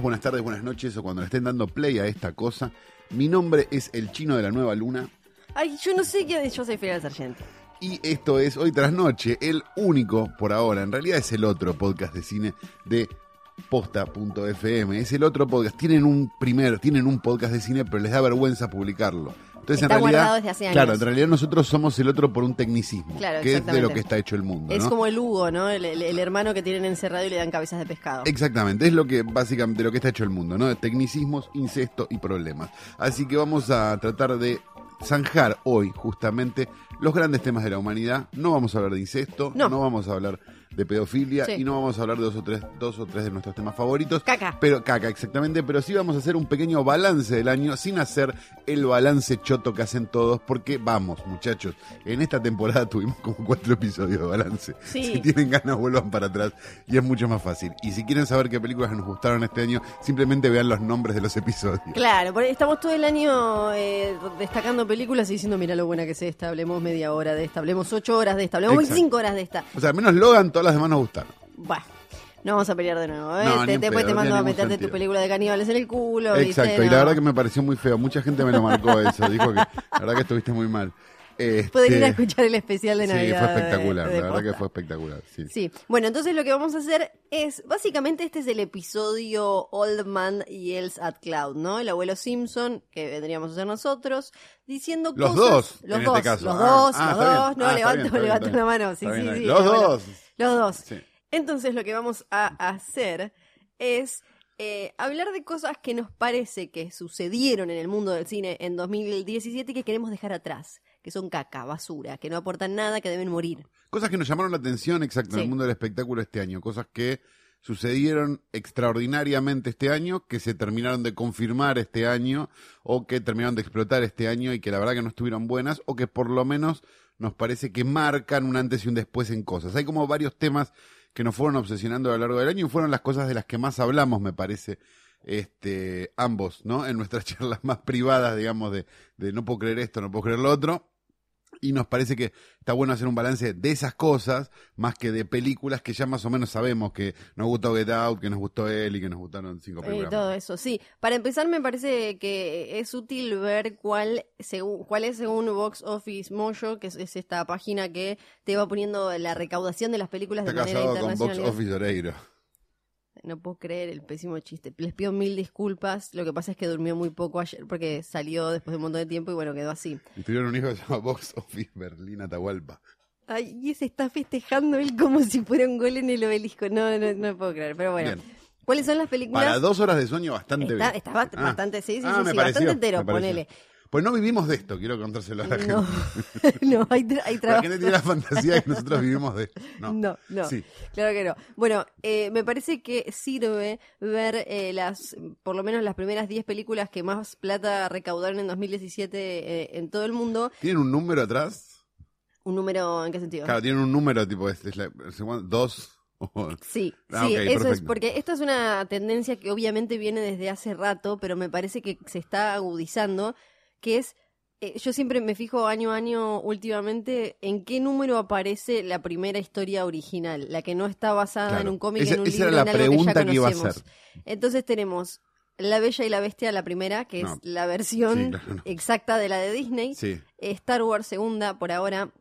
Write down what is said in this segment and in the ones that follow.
Días, buenas tardes, buenas noches o cuando le estén dando play a esta cosa. Mi nombre es el chino de la nueva luna Ay, yo no sé qué. Yo soy Fidel Sargento. y esto es Hoy tras Noche, el único por ahora, en realidad es el otro podcast de cine de posta.fm, es el otro podcast. Tienen un primer, tienen un podcast de cine, pero les da vergüenza publicarlo. Entonces, Está en realidad, guardado desde hace años. claro, en realidad nosotros somos el otro por un tecnicismo, Claro, que es de lo que está hecho el mundo. Es ¿no? como el Hugo, ¿no? El, el- el hermano que tienen encerrado y le dan cabezas de pescado. Exactamente, es lo que básicamente de lo que está hecho el mundo, ¿no? De tecnicismos, incesto y problemas. Así que vamos a tratar de zanjar hoy justamente los grandes temas de la humanidad. No vamos a hablar de incesto, no, No. vamos a hablar de pedofilia Sí. y no vamos a hablar de dos o tres, dos o tres de nuestros temas favoritos. Caca. Pero caca, exactamente, pero sí vamos a hacer un pequeño balance del año sin hacer el balance choto que hacen todos, porque vamos, muchachos, en esta temporada tuvimos como cuatro episodios de balance. Sí. Si tienen ganas, vuelvan para atrás y es mucho más fácil. Y si quieren saber qué películas nos gustaron este año, simplemente vean los nombres de los episodios. Claro, porque estamos todo el año eh, destacando películas y diciendo, mira lo buena que es esta, hablemos media hora de esta, hablemos ocho horas de esta, hablemos Exacto. 25 horas de esta. O sea, al menos Logan, todas las demás nos gustaron. Bueno, no vamos a pelear de nuevo, ¿eh? No, Te- después pedo, te mando a meterte sentido. tu película de caníbales en el culo. Exacto, ¿viste? y la No. verdad que me pareció muy feo. Mucha gente me lo marcó eso. Dijo que la verdad que estuviste muy mal. Este, Pueden ir a escuchar el especial de Sí, Navidad. fue de- espectacular. de la verdad que fue espectacular. Sí. Sí, bueno, entonces lo que vamos a hacer es, básicamente este es el episodio Old Man Yells at Cloud, ¿no? El abuelo Simpson, que vendríamos a ser nosotros, diciendo Los cosas... dos, los en dos, este caso. los Ah, dos, ah, los dos, no, Ah, levanto, bien, levanto la mano, sí, bien, sí, sí. Los bueno, dos. Los dos. Sí. Entonces lo que vamos a hacer es eh, hablar de cosas que nos parece que sucedieron en el mundo del cine en 2017 y que queremos dejar atrás, que son caca, basura, que no aportan nada, que deben morir. Cosas que nos llamaron la atención, exacto, en el mundo del espectáculo este año. Cosas que sucedieron extraordinariamente este año, que se terminaron de confirmar este año, o que terminaron de explotar este año y que la verdad que no estuvieron buenas, o que por lo menos nos parece que marcan un antes y un después en cosas. Hay como varios temas que nos fueron obsesionando a lo largo del año y fueron las cosas de las que más hablamos, me parece, este, ambos, ¿no? En nuestras charlas más privadas, digamos, de, de no puedo creer esto, no puedo creer lo otro. Y nos parece que está bueno hacer un balance de esas cosas, más que de películas que ya más o menos sabemos que nos gustó Get Out, que nos gustó él y que nos gustaron cinco Eh, películas. todo más. eso, sí. Para empezar, me parece que es útil ver cuál, según, cuál es según Box Office Mojo, que es, es esta página que te va poniendo la recaudación de las películas Está de manera casado con Box internacional. Office Oreiro. No puedo creer el pésimo chiste. Les pido mil disculpas. Lo que pasa es que durmió muy poco ayer porque salió después de un montón de tiempo y bueno, quedó así. Y tuvieron un hijo que se llama Box Office Berlín Atahualpa. Ay, y se está festejando él como si fuera un gol en el obelisco. No, no, no puedo creer. Pero bueno, Bien. ¿cuáles son las películas? Para dos horas de sueño, bastante Está, bien. está Ah. bastante, sí, sí, Ah, sí, sí, pareció, bastante entero, ponele. Pues no vivimos de esto, quiero contárselo a la gente. No, no, hay, tra- hay La trabajo. gente tiene la fantasía de que nosotros vivimos de esto. No, No, no, Sí. claro que no. Bueno, eh, me parece que sirve ver eh, las, por lo menos las primeras 10 películas que más plata recaudaron en 2017 eh, en todo el mundo. ¿Tienen un número atrás? ¿Un número en qué sentido? Claro, tienen un número tipo este, es la- dos. Sí, Ah, sí, eso es porque esto es una tendencia que obviamente viene desde hace rato, pero me parece que se está agudizando, que es, eh, yo siempre me fijo año a año últimamente en qué número aparece la primera historia original, la que no está basada Claro. en un cómic, Esa- en un esa libro, era la en algo que ya pregunta que iba a conocemos. Entonces tenemos La Bella y la Bestia, la primera, que No. es la versión Sí, claro, no. exacta de la de Disney. Sí. Star Wars segunda por ahora,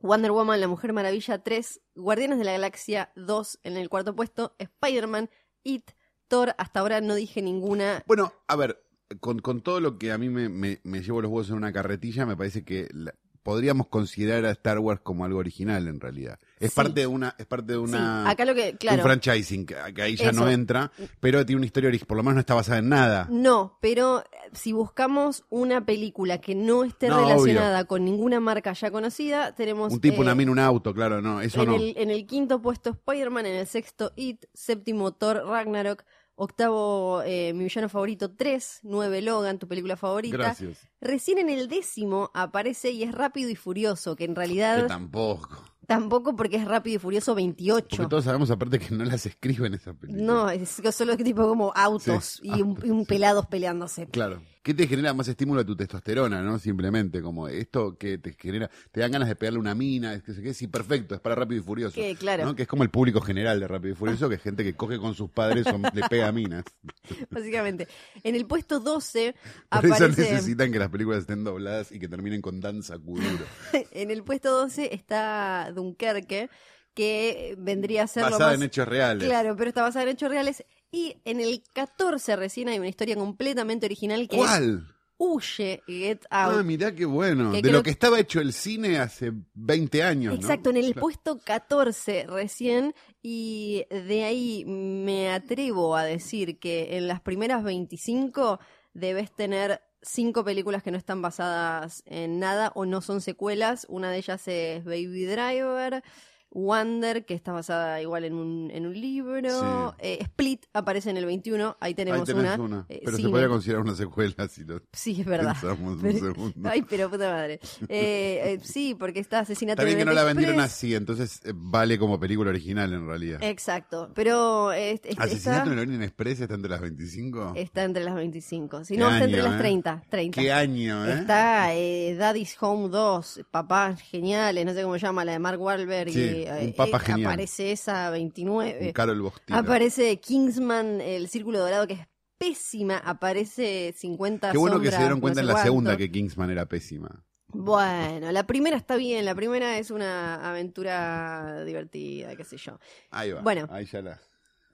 Wonder Woman, La Mujer Maravilla 3, Guardianes de la Galaxia 2 en el cuarto puesto, Spider-Man, It, Thor, hasta ahora no dije ninguna. Bueno, a ver, con, con todo lo que a mí me, me- me llevo los huevos en una carretilla, me parece que la- podríamos considerar a Star Wars como algo original en realidad. Es Sí. parte de una, es parte de una sí, acá lo que, de un claro, franchising, que, que ahí ya no entra, pero tiene una historia original, por lo menos no está basada en nada. no, pero eh, si buscamos una película que no esté No, relacionada con ninguna marca ya conocida, tenemos... Un tipo, eh, una mina, un auto, claro, no, eso en, no. el, en el quinto puesto Spider-Man, en el sexto It, séptimo Thor Ragnarok, Octavo, eh, Mi villano favorito 3. Nueve, Logan, tu película favorita. Gracias. Recién en el décimo aparece y es Rápido y Furioso, que en Que realidad tampoco. Tampoco porque es Rápido y Furioso 28. Porque todos sabemos aparte que no las escriben esas películas. No, es que solo tipo como autos Sí. y, un, y un pelados peleándose. Claro. ¿Qué te genera más estímulo a tu testosterona, no? Simplemente, como esto que te genera, te dan ganas de pegarle una mina, es que sé qué, sí, perfecto, es para Rápido y Furioso. Que, claro. ¿no? Que es como el público general de Rápido y Furioso, que es gente que coge con sus padres o le pega minas. Básicamente. En el puesto 12 Por eso aparece. necesitan que las películas estén dobladas y que terminen con danza kuduro. En el puesto 12 está Dunkerque, que vendría a ser lo Basada más. en hechos reales. Claro, pero está basada en hechos reales. Y en el 14 recién hay una historia completamente original que es ¿Cuál? Huye, Get Ah, Out. mirá qué bueno. Que de lo que- que estaba hecho el cine hace 20 años, ¿no? Exacto, en el Claro. puesto 14 recién, y de ahí me atrevo a decir que en las primeras 25 debes tener cinco películas que no están basadas en nada o no son secuelas. Una de ellas es Baby Driver. Wonder, que está basada igual en un, en un libro. Sí. Eh, Split aparece en el 21. Ahí Ahí tenemos tenés una. una. Eh, Pero se podría considerar una secuela si lo Sí, es verdad. pensamos un Pero- segundo. Ay, pero puta madre. Eh, eh, sí, porque está Asesinato en que no la vendieron así, entonces eh, vale como película original en realidad. Exacto, pero eh, este- ¿Asesinato en Orient Express está entre las 25? está entre las 25. Si no, está entre las eh. 30. 30. ¿Qué año, eh? Está eh, Daddy's Home 2, Papás Geniales, no sé cómo se llama, la de Mark Wahlberg. Sí, y, un Papá eh, Genial. Aparece esa 29. Un Carol Bostino. Aparece Kingsman, el Círculo Dorado, que es pésima. Aparece 50 Qué bueno que se sombras, dieron no cuenta sé en la cuánto. segunda que Kingsman era pésima. Bueno, la primera está bien, la primera es una aventura divertida, qué sé yo. Ahí va. Bueno. Ahí ya la.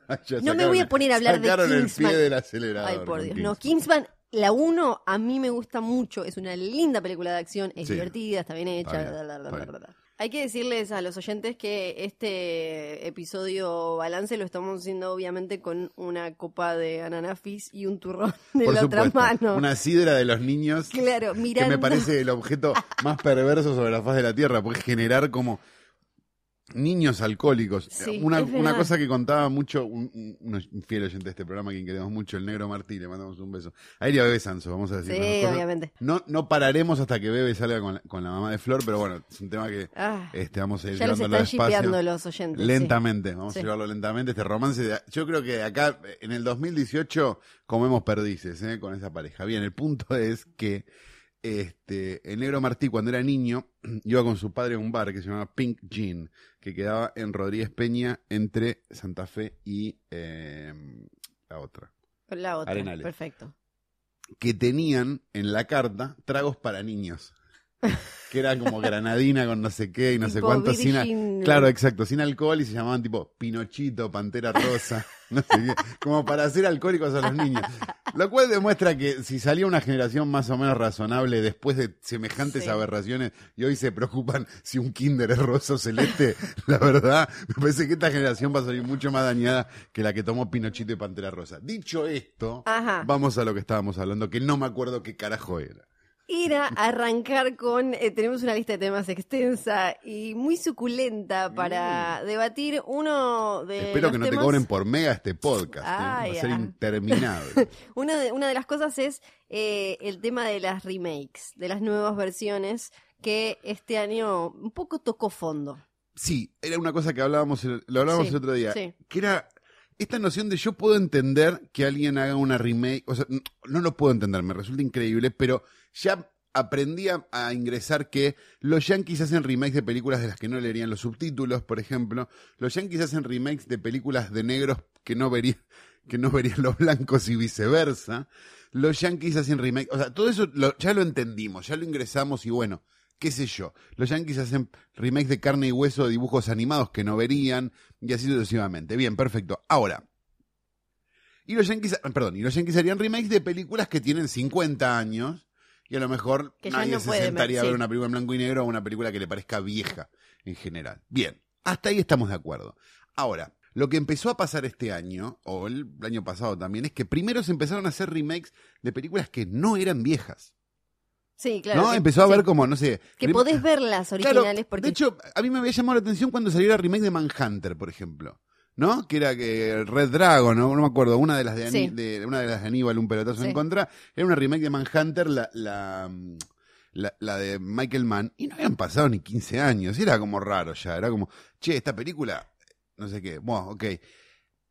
ahí ya No me voy a poner a hablar de sacaron el Kingsman. pie del acelerador. Ay, por Dios. No, Kingsman. Kingsman, la 1 a mí me gusta mucho. Es una linda película de acción. Es Sí. divertida, está bien hecha. Está bien, bla, bla, bla, está bien. Hay que decirles a los oyentes que este episodio balance lo estamos haciendo obviamente con una copa de ananafis y un turrón de Por la otra supuesto. mano. Una sidra de los niños. Claro, Que mirando. me parece el objeto más perverso sobre la faz de la Tierra, porque generar como niños alcohólicos. Sí, una, una cosa que contaba mucho un, un- un fiel oyente de este programa, quien queremos mucho, el negro Martí, le mandamos un beso. A él y a Bebe Sanso, vamos a decir. Sí, obviamente. No, no pararemos hasta que Bebe salga con la, con la mamá de Flor, pero bueno, es un tema que Ah, este, vamos a ir llevándolo despacio. los oyentes. sí. Lentamente, vamos Sí. a llevarlo lentamente. Este romance, de- yo creo que acá en el 2018 comemos perdices ¿eh? con esa pareja. Bien, el punto es que este, el negro Martí, cuando era niño, iba con su padre a un bar que se llamaba Pink Jean, que quedaba en Rodríguez Peña entre Santa Fe y eh, la otra. La otra. Arenales. Perfecto. Que tenían en la carta tragos para niños. Que era como granadina con no sé qué y no sé cuánto. Sin, a- Claro, exacto, sin alcohol y se llamaban tipo Pinochito, Pantera Rosa, no sé qué, como para hacer alcohólicos a los niños. Lo cual demuestra que si salía una generación más o menos razonable después de semejantes Sí. aberraciones y hoy se preocupan si un kinder es rosa o celeste, la verdad, me parece que esta generación va a salir mucho más dañada que la que tomó Pinochito y Pantera Rosa. Dicho esto, Ajá. vamos a lo que estábamos hablando, que no me acuerdo qué carajo era. Era arrancar con. eh, tenemos una lista de temas extensa y muy suculenta para debatir uno de. Mm. Espero los que no te cobren por mega este podcast. ¿eh? Ay, Va a ser ah. interminable. Una de, una de las cosas es eh, el tema de las remakes, de las nuevas versiones, que este año un poco tocó fondo. Sí, era una cosa que hablábamos, lo hablábamos Sí, el otro día, sí. que era esta noción de yo puedo entender que alguien haga una remake, o sea, no lo puedo entender, me resulta increíble, pero ya aprendí a, ingresar que los yankees hacen remakes de películas de las que no leerían los subtítulos, por ejemplo, los yankees hacen remakes de películas de negros que no verían que no verían los blancos y viceversa. Los yankees hacen remake, o sea, todo eso ya lo entendimos, ya lo ingresamos y bueno, qué sé yo. Los yankees hacen remakes de carne y hueso de dibujos animados que no verían y así sucesivamente. Bien, perfecto. Ahora, y los yankees, perdón, y los yankees harían remakes de películas que tienen 50 años y a lo mejor Que nadie no se sentaría a ver una película en blanco y negro o una película que le parezca vieja en general. Bien, hasta ahí estamos de acuerdo. Ahora, lo que empezó a pasar este año, o el año pasado también, es que primero se empezaron a hacer remakes de películas que no eran viejas. Sí, claro. ¿No? que- Empezó a sí, ver como, no sé. Que podés ver las Claro, originales porque. De hecho, a mí me había llamado la atención cuando salió el remake de Manhunter, por ejemplo. ¿No? Que era que Red Dragon, ¿no? No me acuerdo, una de las de, Ani- Sí. de- una de las de Aníbal, un pelotazo Sí. en contra, era una remake de Manhunter, la, la, mm, la, la de Michael Mann, y no habían pasado ni 15 años, era como raro ya, era como, che, esta película, no sé qué, bueno, ok.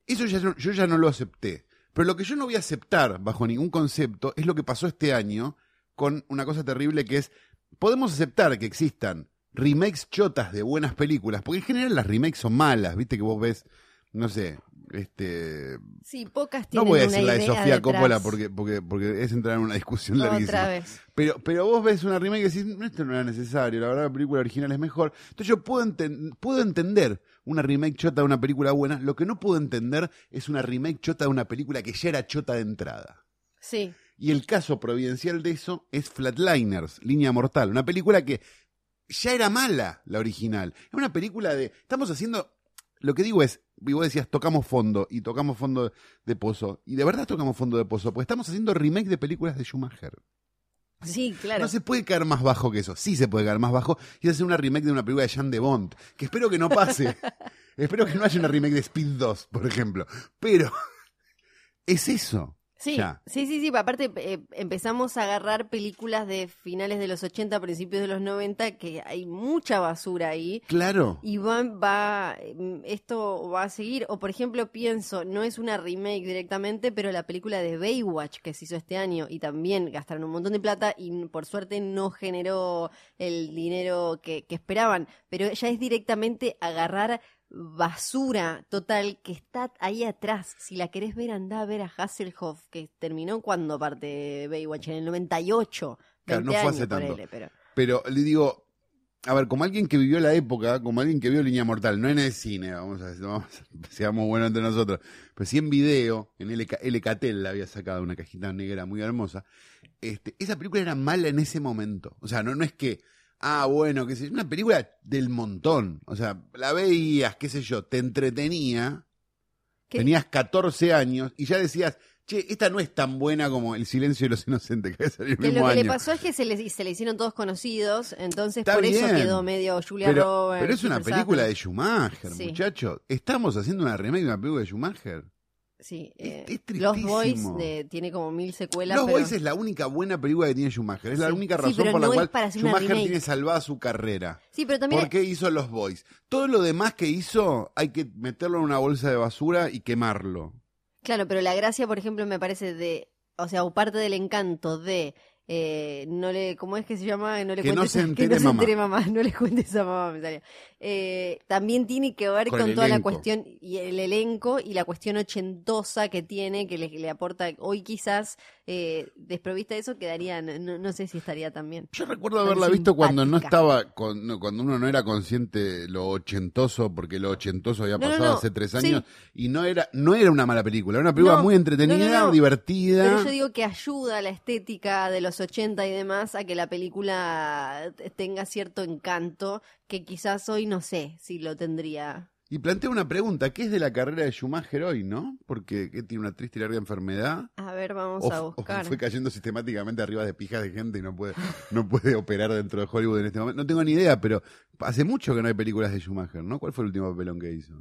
Eso ya yo ya no lo acepté. Pero lo que yo no voy a aceptar bajo ningún concepto es lo que pasó este año con una cosa terrible que es, podemos aceptar que existan remakes chotas de buenas películas, porque en general las remakes son malas, viste que vos ves, no sé, este... Sí, pocas No tienen voy a decir la de Sofía. Coppola porque, porque, porque es entrar en una discusión larguísima. Otra vez. Pero, pero vos ves una remake y decís, "No, esto no era necesario, la verdad la película original es mejor. Entonces yo puedo, enten- puedo entender una remake chota de una película buena, lo que no puedo entender es una remake chota de una película que ya era chota de entrada. Sí. Y el caso providencial de eso es Flatliners, Línea Mortal, una película que ya era mala, la original. Es una película de... Estamos haciendo... Lo que digo es, y vos decías, tocamos fondo, y tocamos fondo de pozo. Y de verdad tocamos fondo de pozo, porque estamos haciendo remake de películas de Schumacher. Sí, claro. No se puede caer más bajo que eso. Sí se puede caer más bajo y hacer una remake de una película de Jean de Bond. Que espero que no pase. espero que no haya una remake de Speed 2, por ejemplo. Pero es eso. Sí, Ya. sí, sí, sí. Aparte eh, empezamos a agarrar películas de finales de los 80, principios de los 90, que hay mucha basura ahí. Claro. Y va, va, mm, esto va a seguir. O por ejemplo, pienso, no es una remake directamente, pero la película de Baywatch que se hizo este año y también gastaron un montón de plata y por suerte no generó el dinero que, que esperaban. Pero ya es directamente agarrar basura total que está ahí atrás. Si la querés ver, anda a ver a Hasselhoff, que terminó cuando aparte de Baywatch, en el 98. Claro, 20 no fue hace tanto. ponele, pero... Pero le digo, a ver, como alguien que vivió la época, como alguien que vio Línea Mortal, no en el cine, vamos a decir, vamos seamos buenos entre nosotros, pero sí en video, en LK, LKTEL la había sacado una cajita negra muy hermosa. Este, esa película era mala en ese momento. O sea, no, no es que, ah, bueno, que sé yo, una película del montón. O sea, la veías, qué sé yo, te entretenía, ¿Qué? tenías 14 años y ya decías, che, esta no es tan buena como El silencio de los inocentes, que va a salir el Que mismo lo que año. le pasó es que se le, se le hicieron todos conocidos, entonces Está por eso quedó medio Julia pero, Roberts. pero es una película de. Schumacher, Sí. muchachos. Estamos haciendo una remake de una película de Schumacher. Sí, Es- eh, es Los Boys de- tiene como mil secuelas. Los pero... Boys es la única buena película que tiene Schumacher. Es la única razón por la no cual Schumacher tiene salvada su carrera. Sí, pero también... ¿Por qué hizo Los Boys? Todo lo demás que hizo hay que meterlo en una bolsa de basura y quemarlo. Claro, pero la gracia, por ejemplo, me parece de... O sea, parte del encanto de... eh, no le, ¿cómo es que se llama? No le Que no cuentes se a- que no se mamá. entere mamá, no le cuentes a mamá, me salía. Eh, también tiene que ver Con toda la cuestión y el elenco y la cuestión ochentosa que tiene, que le, le aporta hoy quizás eh, desprovista de eso quedaría, no, no sé si estaría tan bien. Yo recuerdo haberla visto cuando no estaba, no, cuando uno no era consciente de lo ochentoso, porque lo ochentoso había No, no, pasado no. hace tres Sí. años, y no era, no era una mala película, era una película No, muy entretenida, no, no, no. divertida. Pero yo digo que ayuda a la estética de los 80 y demás a que la película tenga cierto encanto que quizás hoy no sé si lo tendría. Y plantea una pregunta, ¿qué es de la carrera de Schumacher hoy, no? Porque ¿qué, tiene una triste y larga enfermedad. A ver, vamos O, a f- o buscar. fue cayendo sistemáticamente arriba de pijas de gente y no puede, no puede operar dentro de Hollywood en este momento. No tengo ni idea, pero hace mucho que no hay películas de Schumacher, ¿no? ¿Cuál fue el último papelón que hizo?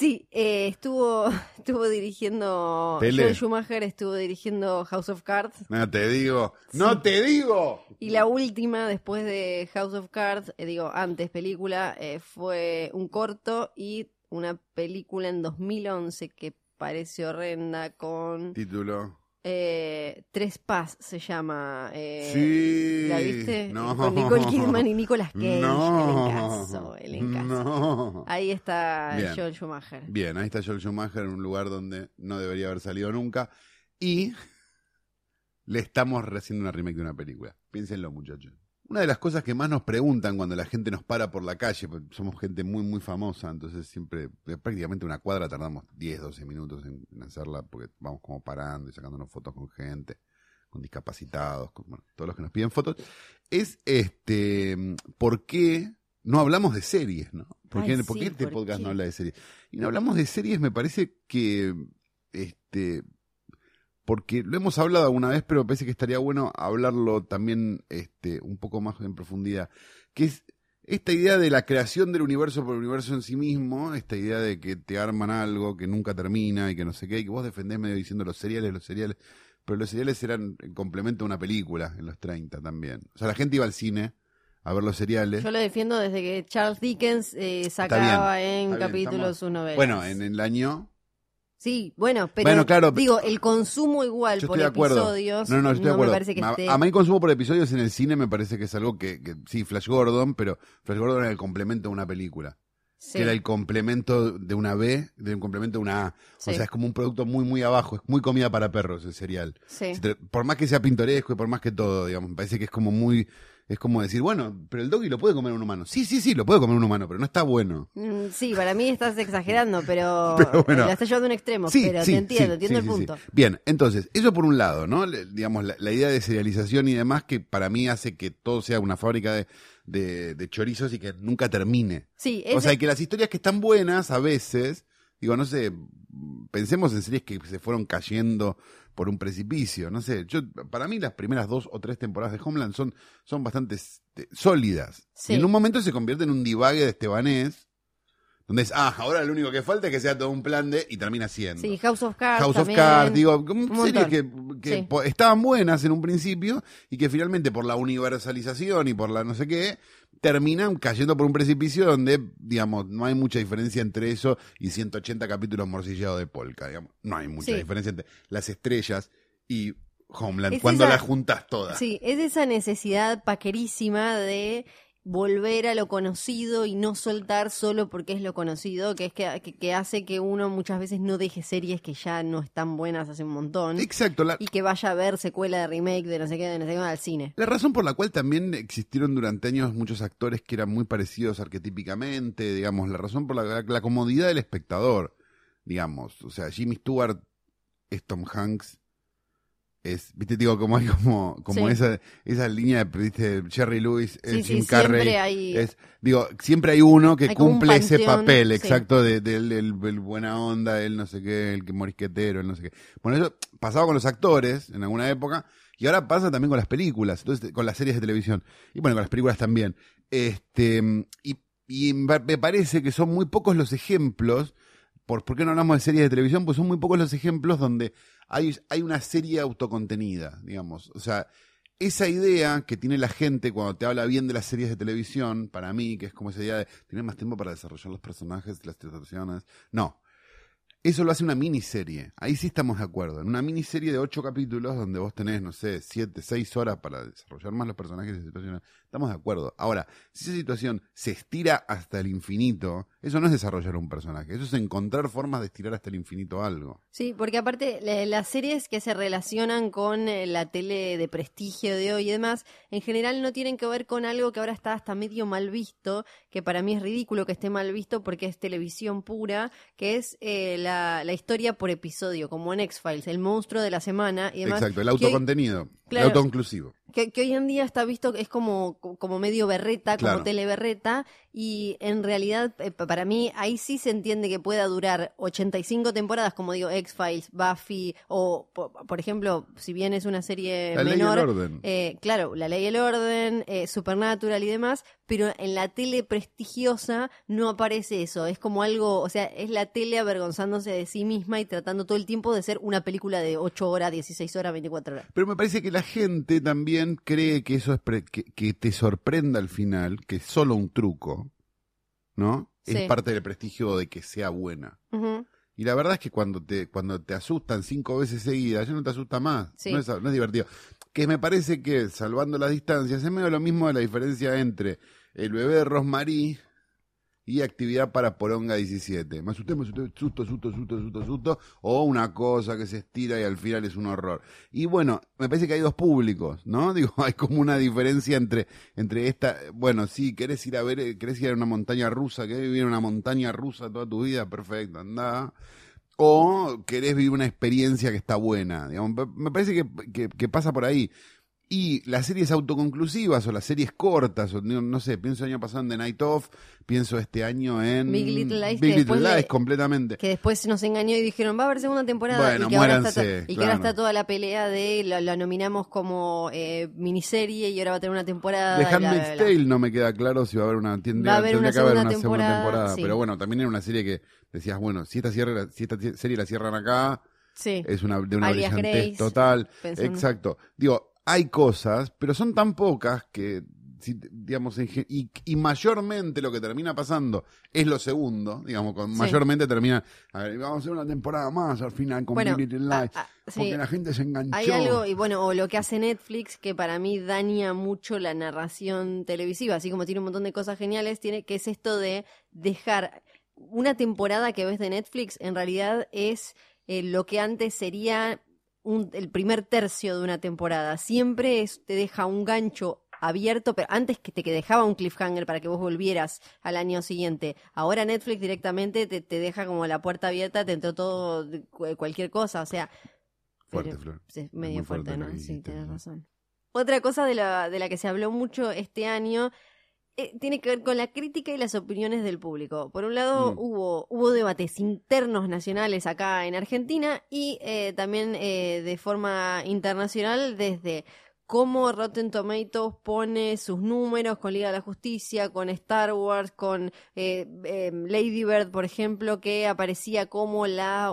Sí, eh, estuvo, estuvo dirigiendo. Tele. Joel Schumacher estuvo dirigiendo House of Cards. No te digo, no te digo. Y la última, después de House of Cards, eh, digo, antes película, eh, fue un corto y una película en 2011 que parece horrenda con Título. Eh, Tres Paz, se llama. eh, sí. ¿La viste? No. Con Nicole Kidman y Nicolas Cage. No. El encaso, el encaso. No. Ahí está Bien. Joel Schumacher. Bien, ahí está Joel Schumacher en un lugar donde no debería haber salido nunca. Y le estamos haciendo una remake de una película. Piénsenlo, muchachos. Una de las cosas que más nos preguntan cuando la gente nos para por la calle, somos gente muy, muy famosa, entonces siempre, eh, prácticamente una cuadra tardamos 10, 12 minutos en, en hacerla, porque vamos como parando y sacándonos fotos con gente, con discapacitados, con bueno, todos los que nos piden fotos, es este, ¿por qué no hablamos de series, no? ¿Por qué, Ay, por sí, qué este ¿por podcast qué? no habla de series? Y no hablamos de series, me parece que, este, porque lo hemos hablado alguna vez, pero me parece que estaría bueno hablarlo también, este, un poco más en profundidad, que es esta idea de la creación del universo por el universo en sí mismo, esta idea de que te arman algo que nunca termina y que no sé qué, y que vos defendés medio diciendo los seriales, los seriales, pero los seriales eran el complemento de una película en los 30 también. O sea, la gente iba al cine a ver los seriales. Yo lo defiendo desde que Charles Dickens eh, sacaba en capítulos sus novelas. Bueno, en el año Sí, bueno, pero claro, digo, el consumo igual por episodios. No, no, estoy de acuerdo. Me parece que a, mí el consumo por episodios en el cine me parece que es algo que, que sí, Flash Gordon, pero Flash Gordon era el complemento de una película. Que era el complemento de una B, de un complemento de una A. O sea, es como un producto muy, muy abajo. Es muy comida para perros el serial. Sí. por más que sea pintoresco y por más que todo, digamos, me parece que es como muy es como decir, bueno, pero el doggy lo puede comer un humano. Sí, sí, sí, lo puede comer un humano, pero no está bueno. Mm, sí, para mí estás exagerando, pero, la estás llevando a un extremo. Sí, pero te entiendo, entiendo el punto. Bien, entonces, eso por un lado, ¿no? digamos, la, idea de serialización y demás que para mí hace que todo sea una fábrica de, de, chorizos y que nunca termine. Sí, O sea, que las historias que están buenas a veces, digo, no sé, pensemos en series que se fueron cayendo por un precipicio. No sé, yo para mí las primeras dos o tres temporadas de Homeland son, son bastante este, sólidas. Y en un momento se convierte en un divague de Estebanés. Donde es, ah, ahora lo único que falta es que sea todo un plan de. y termina siendo. Sí, House of Cards. House of Cards, digo, series que, que estaban buenas en un principio y que finalmente por la universalización y por la no sé qué, terminan cayendo por un precipicio donde, digamos, no hay mucha diferencia entre eso y 180 capítulos morcillados de Polka, digamos. No hay mucha diferencia entre las estrellas y Homeland, cuando las juntas todas. Sí, es esa necesidad paquerísima de volver a lo conocido y no soltar solo porque es lo conocido, que es que, que, hace que uno muchas veces no deje series que ya no están buenas hace un montón. Exacto. Y que vaya a ver secuela de remake de no sé qué, de no sé qué, al cine. La razón por la cual también existieron durante años muchos actores que eran muy parecidos arquetípicamente, digamos, la razón por la, la comodidad del espectador, digamos. O sea, Jimmy Stewart es Tom Hanks es, viste, digo, como hay como, como esa, esa línea de, viste, Jerry Lewis, sí, Jim Carrey, es, digo, siempre hay uno que cumple ese papel, exacto, de, del el, buena onda, el no sé qué, el que morisquetero, el no sé qué. Bueno, eso pasaba con los actores en alguna época, y ahora pasa también con las películas, entonces, con las series de televisión, y bueno, con las películas también. Este, y, y me parece que son muy pocos los ejemplos, por, ¿por qué no hablamos de series de televisión? Pues son muy pocos los ejemplos donde hay, hay una serie autocontenida, digamos. O sea, esa idea que tiene la gente cuando te habla bien de las series de televisión, para mí, que es como esa idea de tener más tiempo para desarrollar los personajes, las situaciones. No, eso lo hace una miniserie. Ahí sí estamos de acuerdo. En una miniserie de ocho capítulos donde vos tenés, no sé, siete, seis horas para desarrollar más los personajes y situaciones. Estamos de acuerdo. Ahora, si esa situación se estira hasta el infinito, eso no es desarrollar un personaje. Eso es encontrar formas de estirar hasta el infinito algo. Sí, porque aparte las series que se relacionan con eh, la tele de prestigio de hoy y demás, en general no tienen que ver con algo que ahora está hasta medio mal visto, que para mí es ridículo que esté mal visto porque es televisión pura, que es eh, la la, historia por episodio, como en X-Files, el monstruo de la semana y demás. Exacto, el autocontenido, el autoinclusivo que, hoy en día está visto que es como, como medio berreta, como teleberreta, y en realidad eh, para mí ahí sí se entiende que pueda durar 85 temporadas, como digo, X-Files, Buffy, o por, ejemplo, si bien es una serie la menor, ley y el orden. Eh, claro, La Ley y el Orden, eh, Supernatural y demás, pero en la tele prestigiosa no aparece eso, es como algo, o sea, es la tele avergonzándose de sí misma y tratando todo el tiempo de ser una película de 8 horas, 16 horas, 24 horas. Pero me parece que la gente también cree que eso es que, te sorprenda al final, que es solo un truco, ¿no? Es parte del prestigio de que sea buena. Y la verdad es que cuando te, cuando te asustan cinco veces seguidas, ya no te asusta más. No, es, no, es, divertido. Que me parece que, salvando las distancias, es medio lo mismo de la diferencia entre el bebé de Rosmarie y actividad para Poronga 17. Me asusté, me asusté, susto, susto, susto, susto, susto, o una cosa que se estira y al final es un horror. Y bueno, me parece que hay dos públicos, ¿no? Digo, hay como una diferencia entre, entre esta, bueno, sí, querés ir a ver, querés ir a una montaña rusa, querés vivir en una montaña rusa toda tu vida, perfecto, anda. O querés vivir una experiencia que está buena, digamos, me parece que, que pasa por ahí. Y las series autoconclusivas o las series cortas, o no, sé, pienso el año pasado en The Night Of, pienso este año en Big Little Lies, Big Little Lies, completamente. Que después nos engañó y dijeron, va a haber segunda temporada. Bueno, y que, ahora está, muéranse, to- y que ahora claro. está toda la pelea de, lo nominamos como eh, miniserie y ahora va a tener una temporada. Bla, Handmaid's. Tale no me queda claro si va a haber una tendría, Va a haber una que haber segunda una segunda temporada, temporada, sí. pero bueno, también era una serie que decías, bueno, si esta, cierre, si esta serie la cierran acá, Sí. es una de una brillantez total. pensando. Exacto. Digo, hay cosas, pero son tan pocas que si, digamos y, y mayormente lo que termina pasando es lo segundo, digamos, con Sí. mayormente termina, a ver, vamos a hacer una temporada más al final con Bueno, ah, sí. porque la gente se enganchó. Hay algo, y bueno, o lo que hace Netflix, que para mí daña mucho la narración televisiva, así como tiene un montón de cosas geniales, tiene que es esto de dejar una temporada que ves de Netflix, en realidad es eh, lo que antes sería un- el primer tercio de una temporada. Siempre es- te deja un gancho abierto, pero antes que te que dejaba un cliffhanger para que vos volvieras al año siguiente. Ahora Netflix directamente te, te deja como la puerta abierta, te entró todo, cu- cualquier cosa, o sea... Fuerte, pero- Flor. Sí, medio fuerte ¿no? Sí, tienes razón. Otra cosa de la, de la que se habló mucho este año eh, tiene que ver con la crítica y las opiniones del público. Por un lado, Mm. hubo, hubo debates internos nacionales acá en Argentina y eh, también eh, de forma internacional desde cómo Rotten Tomatoes pone sus números con Liga de la Justicia, con Star Wars, con eh, eh, Lady Bird, por ejemplo, que aparecía como la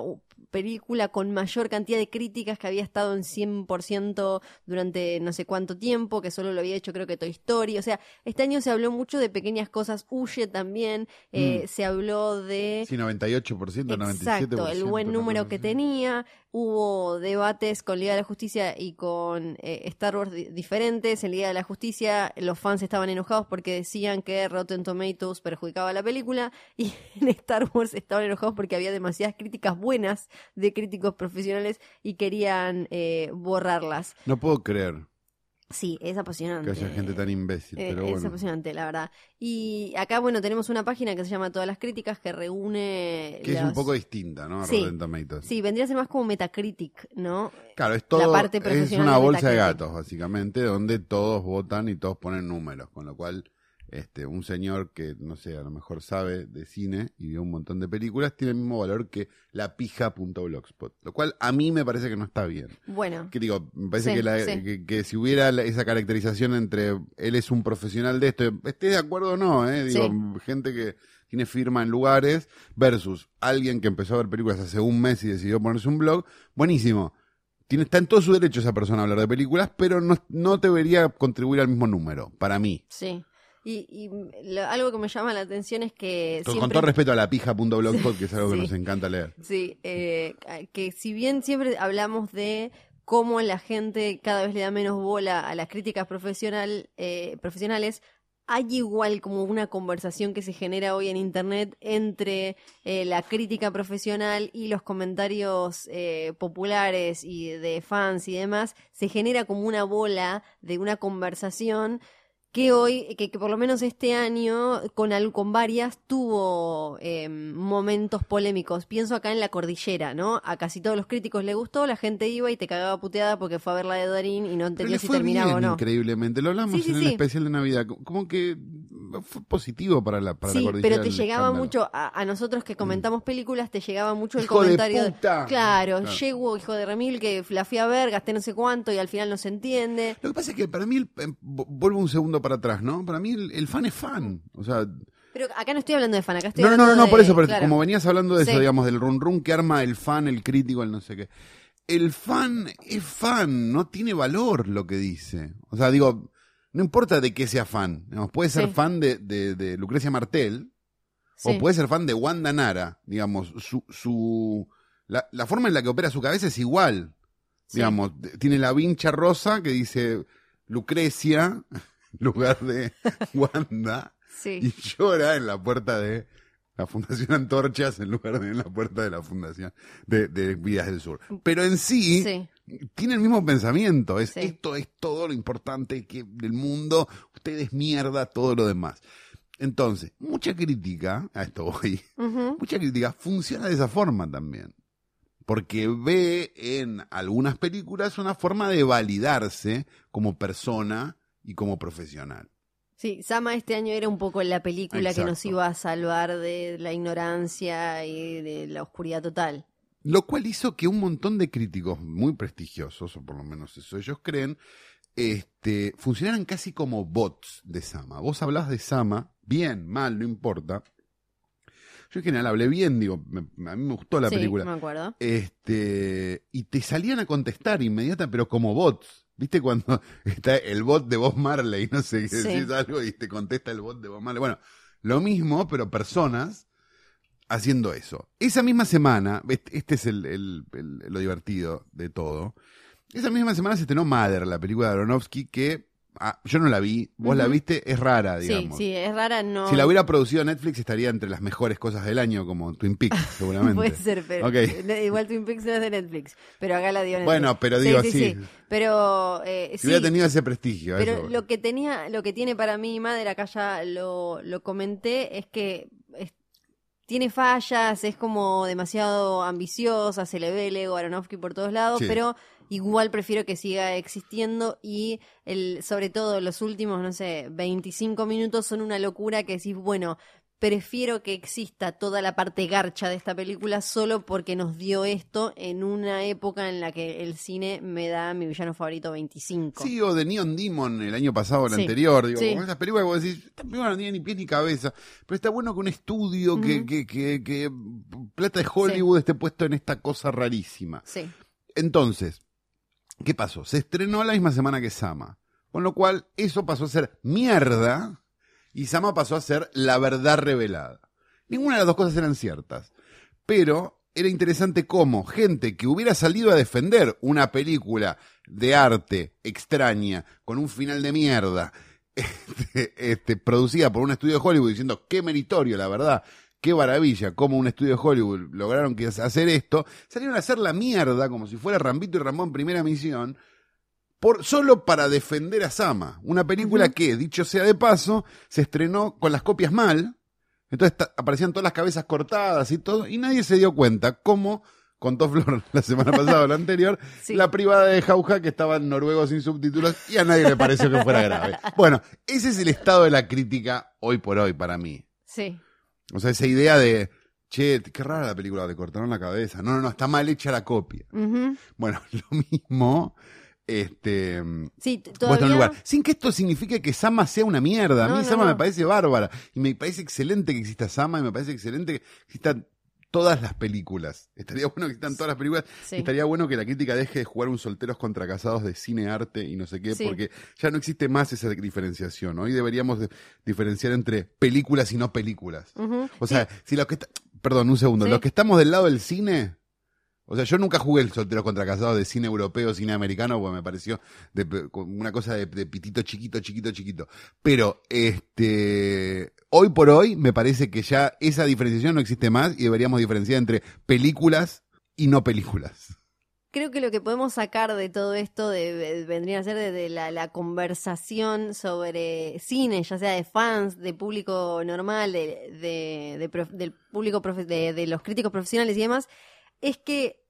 película con mayor cantidad de críticas que había estado en 100% durante no sé cuánto tiempo, que solo lo había hecho creo que Toy Story. O sea, este año se habló mucho de pequeñas cosas. Huye también, eh, Mm. se habló de... Sí, 98%, 97%. Exacto, el buen número que tenía. Hubo debates con Liga de la Justicia y con eh, Star Wars di- diferentes. En Liga de la Justicia los fans estaban enojados porque decían que Rotten Tomatoes perjudicaba la película y en Star Wars estaban enojados porque había demasiadas críticas buenas de críticos profesionales y querían eh, borrarlas. No puedo creer Sí, es apasionante. que haya gente tan imbécil, Eh, pero es apasionante, la verdad. Y acá, bueno, tenemos una página que se llama Todas las Críticas que reúne. Que es un poco distinta, ¿no? A Sí. Sí, vendría a ser más como Metacritic, ¿no? Claro, es todo, parte es una de bolsa de gatos, básicamente, donde todos votan y todos ponen números, con lo cual este un señor que, no sé, a lo mejor sabe de cine y vio un montón de películas, tiene el mismo valor que la pija.blogspot, lo cual a mí me parece que no está bien. Bueno, Que digo, me parece Sí, que, la- sí. que, que si hubiera esa caracterización entre él es un profesional de esto, esté de acuerdo o no, ¿eh? digo, gente que tiene firma en lugares versus alguien que empezó a ver películas hace un mes y decidió ponerse un blog, buenísimo. Tiene, está en todo su derecho esa persona a hablar de películas, pero no, no debería contribuir al mismo número, para mí. sí. Y, y lo- algo que me llama la atención es que Con, todo respeto a la pija.blogspot, que es algo Sí. que nos encanta leer. Sí, eh, que si bien siempre hablamos de cómo la gente cada vez le da menos bola a las críticas profesional, eh, profesionales, hay igual como una conversación que se genera hoy en Internet entre eh, la crítica profesional y los comentarios eh, populares y de fans y demás, se genera como una bola de una conversación que hoy, que, que por lo menos este año, con, al- con varias, tuvo eh, momentos polémicos. Pienso acá en la cordillera, ¿no? A casi todos los críticos le gustó, la gente iba y te cagaba puteada porque fue a ver la de Dorín y no entendió si terminaba bien, o no. increíblemente. Lo hablamos Sí, sí, en el especial de Navidad. Como que fue positivo para la, para la Sí, cordillera pero te llegaba escándalo. mucho, a, a nosotros que comentamos películas, te llegaba mucho el Hijo de comentario. puta. Claro, Claro. llego, hijo de Remil, que la fui a ver, gasté no sé cuánto y al final no se entiende. Lo que pasa es que para mí, el- vu- vuelvo un segundo para atrás, ¿no? Para mí el, el fan es fan. O sea, Pero acá no estoy hablando de fan, acá estoy no, no, no, hablando no, de- por eso, pero claro. como venías hablando de eso, digamos, del run run que arma el fan, el crítico, el no sé qué. El fan es fan, no tiene valor lo que dice. O sea, digo, no importa de qué sea fan. digamos, puede ser Sí. fan de, de- de Lucrecia Martel Sí. o puede ser fan de Wanda Nara. Digamos, su, su la, la forma en la que opera su cabeza es igual. Digamos, tiene la vincha rosa que dice Lucrecia lugar de Wanda Sí. y llora en la puerta de la Fundación Antorchas en lugar de en la puerta de la Fundación de, de Vidas del Sur. Pero en sí, Sí. tiene el mismo pensamiento. Es Sí. esto es todo lo importante que del mundo. Ustedes mierda todo lo demás. Entonces, mucha crítica, a esto voy, mucha crítica funciona de esa forma también. porque ve en algunas películas una forma de validarse como persona y como profesional. Sí, Sama este año era un poco la película que nos iba a salvar de la ignorancia y de la oscuridad total. Lo cual hizo que un montón de críticos muy prestigiosos, o por lo menos eso ellos creen, este, funcionaran casi como bots de Sama. Vos hablabas de Sama, bien, mal, no importa. Yo en general hablé bien, digo, me- a mí me gustó la sí, película. me acuerdo. Este, y te salían a contestar inmediata, pero como bots. ¿Viste cuando está el bot de Bob Marley? No sé, Sí. decís algo y te contesta el bot de Bob Marley. Bueno, lo mismo, pero personas haciendo eso. Esa misma semana, este este es el, el- el- lo divertido de todo. Esa misma semana se estrenó Mother, la película de Aronofsky, que ah, yo no la vi, vos la viste, es rara, Sí, digamos. sí, es rara, no. Si la hubiera producido Netflix estaría entre las mejores cosas del año, como Twin Peaks, seguramente. Puede ser, pero igual Twin Peaks no es de Netflix, pero acá la dio Netflix. Bueno, pero Sí, digo sí, así. sí. Pero eh, Si sí, hubiera tenido ese prestigio. pero eso lo que tenía, lo que tiene para mí Madre, acá ya lo, lo comenté, es que es- tiene fallas, es como demasiado ambiciosa, se le ve el ego Aronofsky por todos lados, Sí. pero igual prefiero que siga existiendo y el, sobre todo los últimos, no sé, 25 minutos son una locura que decís, bueno, prefiero que exista toda la parte garcha de esta película solo porque nos dio esto en una época en la que el cine me da mi villano favorito 25. Sí, o de Neon Demon el año pasado o el Sí, anterior. Digo, sí. esas películas que vos decís, esta película no tiene ni pies ni cabeza. Pero está bueno que un estudio que, que, que, que plata de Hollywood esté puesto en esta cosa rarísima. Sí. Entonces, ¿qué pasó? Se estrenó la misma semana que Sama. Con lo cual, eso pasó a ser mierda y Sama pasó a ser la verdad revelada. Ninguna de las dos cosas eran ciertas. Pero era interesante cómo gente que hubiera salido a defender una película de arte extraña, con un final de mierda, este, este, producida por un estudio de Hollywood diciendo qué meritorio, la verdad, qué maravilla, cómo un estudio de Hollywood lograron que hacer esto, salieron a hacer la mierda como si fuera Rambito y Ramón primera misión, por, solo para defender a Sama, una película que, dicho sea de paso, se estrenó con las copias mal, entonces aparecían todas las cabezas cortadas y todo, y nadie se dio cuenta cómo, contó Flor la semana pasada o la anterior, Sí. la privada de Jauja que estaba en noruego sin subtítulos y a nadie le pareció que fuera grave. Bueno, ese es el estado de la crítica hoy por hoy para mí. Sí. O sea, esa idea de, che, qué rara la película, le cortaron la cabeza. No, no, no, está mal hecha la copia. Bueno, lo mismo, este, Sí, en todavía... el lugar. Sin que esto signifique que Sama sea una mierda. A mí No, Sama no. me parece bárbara. Y me parece excelente que exista Sama y me parece excelente que existan todas las películas. Estaría bueno que existan todas las películas. Sí. Estaría bueno que la crítica deje de jugar un solteros contra casados de cine, arte y no sé qué, Sí. porque ya no existe más esa diferenciación. Hoy deberíamos de- diferenciar entre películas y no películas. O sea, si los que perdón, un segundo, los que estamos del lado del cine, o sea, yo nunca jugué el solteros contra casados de cine europeo, cine americano, porque me pareció de- una cosa de, de pitito chiquito, chiquito, chiquito. Pero, este, hoy por hoy, me parece que ya esa diferenciación no existe más y deberíamos diferenciar entre películas y no películas. Creo que lo que podemos sacar de todo esto de, vendría a ser de, de la, conversación sobre cine, ya sea de fans, de público normal, de, del público profe- de los críticos profesionales y demás, es que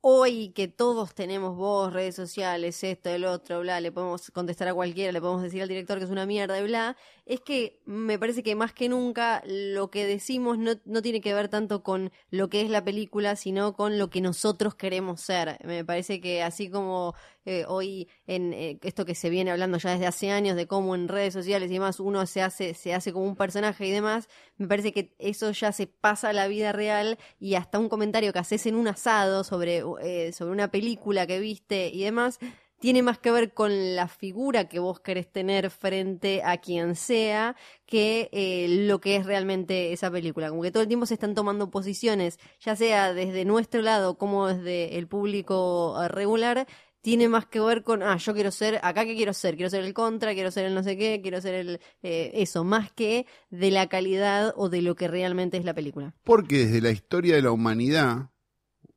hoy que todos tenemos voz, redes sociales, esto, el otro, bla, le podemos contestar a cualquiera, le podemos decir al director que es una mierda y bla, es que me parece que más que nunca lo que decimos no, no tiene que ver tanto con lo que es la película, sino con lo que nosotros queremos ser. Me parece que así como eh, hoy en eh, esto que se viene hablando ya desde hace años de cómo en redes sociales y demás uno se hace, se hace como un personaje y demás, me parece que eso ya se pasa a la vida real y hasta un comentario que haces en un asado sobre, eh, sobre una película que viste y demás, tiene más que ver con la figura que vos querés tener frente a quien sea que eh, lo que es realmente esa película. Como que todo el tiempo se están tomando posiciones, ya sea desde nuestro lado como desde el público eh, regular, tiene más que ver con, ah, yo quiero ser, acá que quiero ser, quiero ser el contra, quiero ser el no sé qué, quiero ser el, eh, eso, más que de la calidad o de lo que realmente es la película. Porque desde la historia de la humanidad,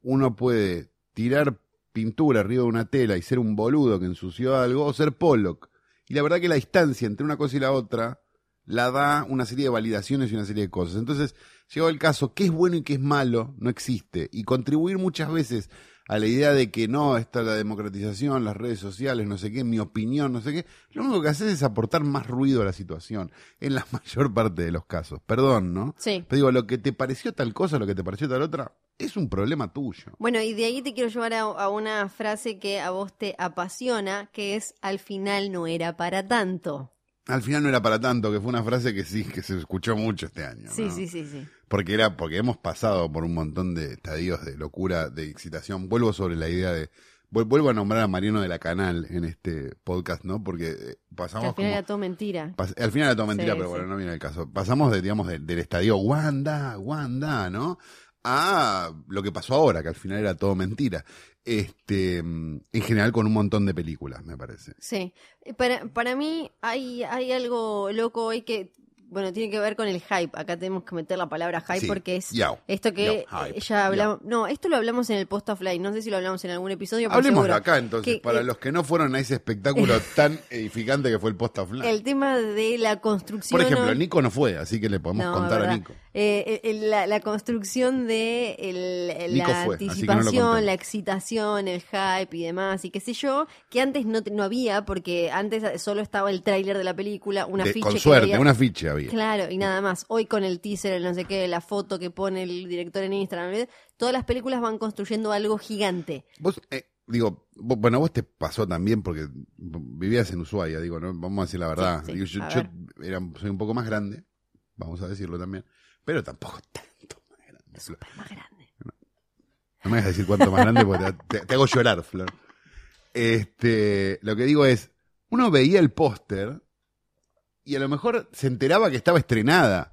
uno puede tirar pintura arriba de una tela y ser un boludo que ensució algo, o ser Pollock. Y la verdad que la distancia entre una cosa y la otra la da una serie de validaciones y una serie de cosas. Entonces, llegó el caso, qué es bueno y qué es malo, no existe. Y contribuir muchas veces a la idea de que no, está la democratización, las redes sociales, no sé qué, mi opinión, no sé qué, lo único que haces es aportar más ruido a la situación, en la mayor parte de los casos. Perdón, ¿no? Sí. Te digo, lo que te pareció tal cosa, lo que te pareció tal otra, es un problema tuyo. Bueno, y de ahí te quiero llevar a, a una frase que a vos te apasiona, que es al final no era para tanto. Al final no era para tanto, que fue una frase que sí, que se escuchó mucho este año. Sí, ¿no? sí, sí, sí. Porque era, porque hemos pasado por un montón de estadios de locura, de excitación. Vuelvo sobre la idea de, vuel- vuelvo a nombrar a Mariano de la Canal en este podcast, ¿no? Porque eh, Que pasamos al final como- era todo mentira. pas- al final era todo mentira, Sí, pero sí. bueno, no viene el caso. Pasamos de, digamos, de- del estadio Wanda, Wanda, ¿no? A lo que pasó ahora, que al final era todo mentira. Este, en general con un montón de películas, me parece. Sí. Eh, Para, para mí hay, hay algo loco hoy que, bueno, tiene que ver con el hype. Acá tenemos que meter la palabra hype Sí. porque es esto que Yao, hype. eh, ya hablamos. No, esto lo hablamos en el post offline. No sé si lo hablamos en algún episodio. Hablemos acá entonces, Que, para eh, los que no fueron a ese espectáculo tan edificante que fue el post offline. El tema de la construcción. Por ejemplo, Nico no fue, así que le podemos No, contar a. Nico. Eh, el- la, la construcción de el- la fue, no anticipación, la excitación, el hype y demás, y qué sé yo, que antes no, no había, porque antes solo estaba el tráiler de la película, una De- ficha con suerte, una ficha había. Claro, y nada más. Hoy con el teaser, el no sé qué, la foto que pone el director en Instagram, todas las películas van construyendo algo gigante. Vos, eh, digo, vos- bueno, a vos te pasó también porque vivías en Ushuaia, digo, ¿no? Vamos a decir la verdad. Sí, sí, Digo, yo a era- soy un poco más grande, vamos a decirlo también, pero tampoco tanto más grande. Súper más grande. No me dejas decir cuánto más grande porque te, te- te hago llorar, Flor. Este, lo que digo es, uno veía el póster y a lo mejor se enteraba que estaba estrenada.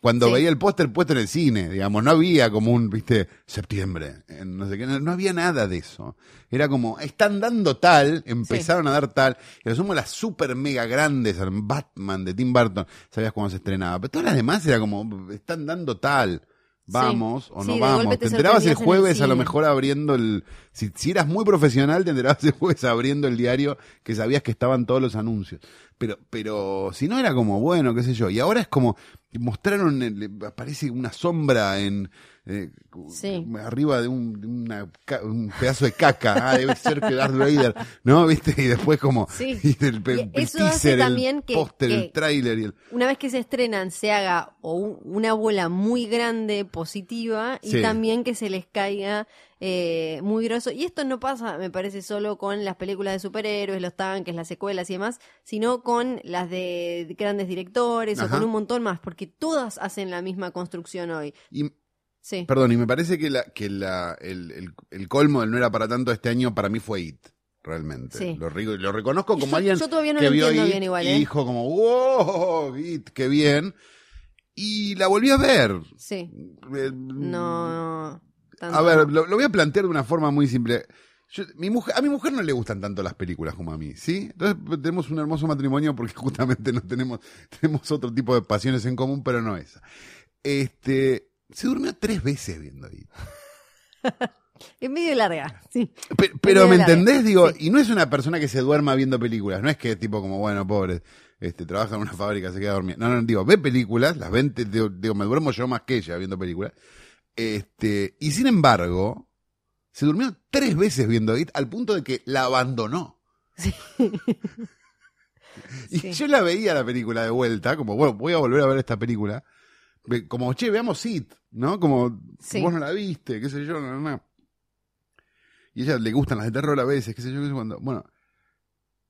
Cuando Sí. veía el póster puesto en el cine, digamos, no había como un, viste, septiembre, no sé qué, no, no había nada de eso. Era como, están dando tal, empezaron a dar tal, y lo sumo las super mega grandes, Batman de Tim Burton, sabías cuándo se estrenaba, pero todas las demás era como, están dando tal, vamos o no vamos. te Te enterabas el jueves a lo mejor abriendo el, si, si eras muy profesional te enterabas el jueves abriendo el diario que sabías que estaban todos los anuncios. Pero, pero si no era como, bueno, qué sé yo, y ahora es como, mostraron, el- aparece una sombra en, eh, Sí. arriba de un, de una ca- un pedazo de caca, ah, debe ser que Darth Vader, ¿no? ¿Viste? Y después como, Sí. y el, el- el teaser, también el póster, tráiler y el... Una vez que se estrenan, se haga o un- una bola muy grande, positiva, y Sí. también que se les caiga eh, muy grosso. Y esto no pasa, me parece, solo con las películas de superhéroes, los tanques, las secuelas y demás, sino con las de grandes directores Ajá. o con un montón más, porque todas hacen la misma construcción hoy. y Sí. Perdón, y me parece que, la, que la, el, el, el colmo del no era para tanto este año para mí fue It, realmente. Sí. Lo, lo reconozco como Yo- alguien yo todavía no que lo vio entiendo It bien igual, y ¿eh? dijo como, wow, It, qué bien. Y la volví a ver. Sí. Eh, No. tanto A ver, lo, lo voy a plantear de una forma muy simple. Yo- mi mujer, a mi mujer no le gustan tanto las películas como a mí, ¿sí? Entonces pues, tenemos un hermoso matrimonio porque justamente no tenemos, tenemos otro tipo de pasiones en común, pero no esa. Este, se durmió tres veces viendo It. Es medio larga, sí. Pe- Pero, medio ¿me larga, entendés? Digo, sí. y no es una persona que se duerma viendo películas, no es que tipo como, bueno, pobre, este, trabaja en una fábrica, se queda dormida. No, no, digo, ve películas, las ven, te- digo, digo, me duermo yo más que ella viendo películas. Este, y sin embargo, se durmió tres veces viendo It al punto de que la abandonó. Sí. Y Sí. yo la veía la película de vuelta, como, bueno, voy a volver a ver esta película. Como, che, veamos It, ¿no? Como, Sí. vos no la viste, qué sé yo, no, no, no. Y a ella le gustan las de terror a veces, qué sé yo, qué sé cuándo. Bueno.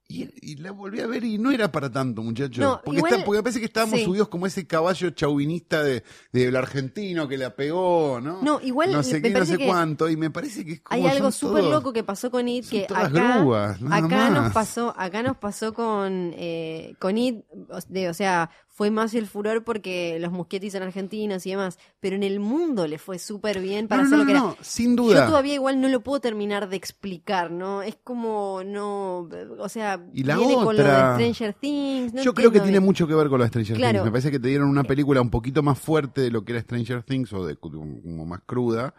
Y, y la volví a ver y no era para tanto, muchachos. No, porque, igual- está- porque me parece que estábamos sí. subidos como ese caballo chauvinista de, del argentino que la pegó, ¿no? No, igual no sé me qué, no sé que cuánto. Y me parece que es como Hay algo súper loco que pasó con It que acá, grúas, acá nos pasó, acá nos pasó con eh, con It, de- o sea, fue más el furor porque los Muschietti son argentinos y demás, pero en el mundo le fue súper bien para no, hacer no, lo que no, era. sin duda. Yo todavía igual no lo puedo terminar de explicar, ¿no? Es como no, o sea, Y la viene con lo de otra- Stranger Things. no Yo creo que tiene mucho que ver con lo de Stranger Claro. Things. Me parece que te dieron una película un poquito más fuerte de lo que era Stranger Things o de como más cruda.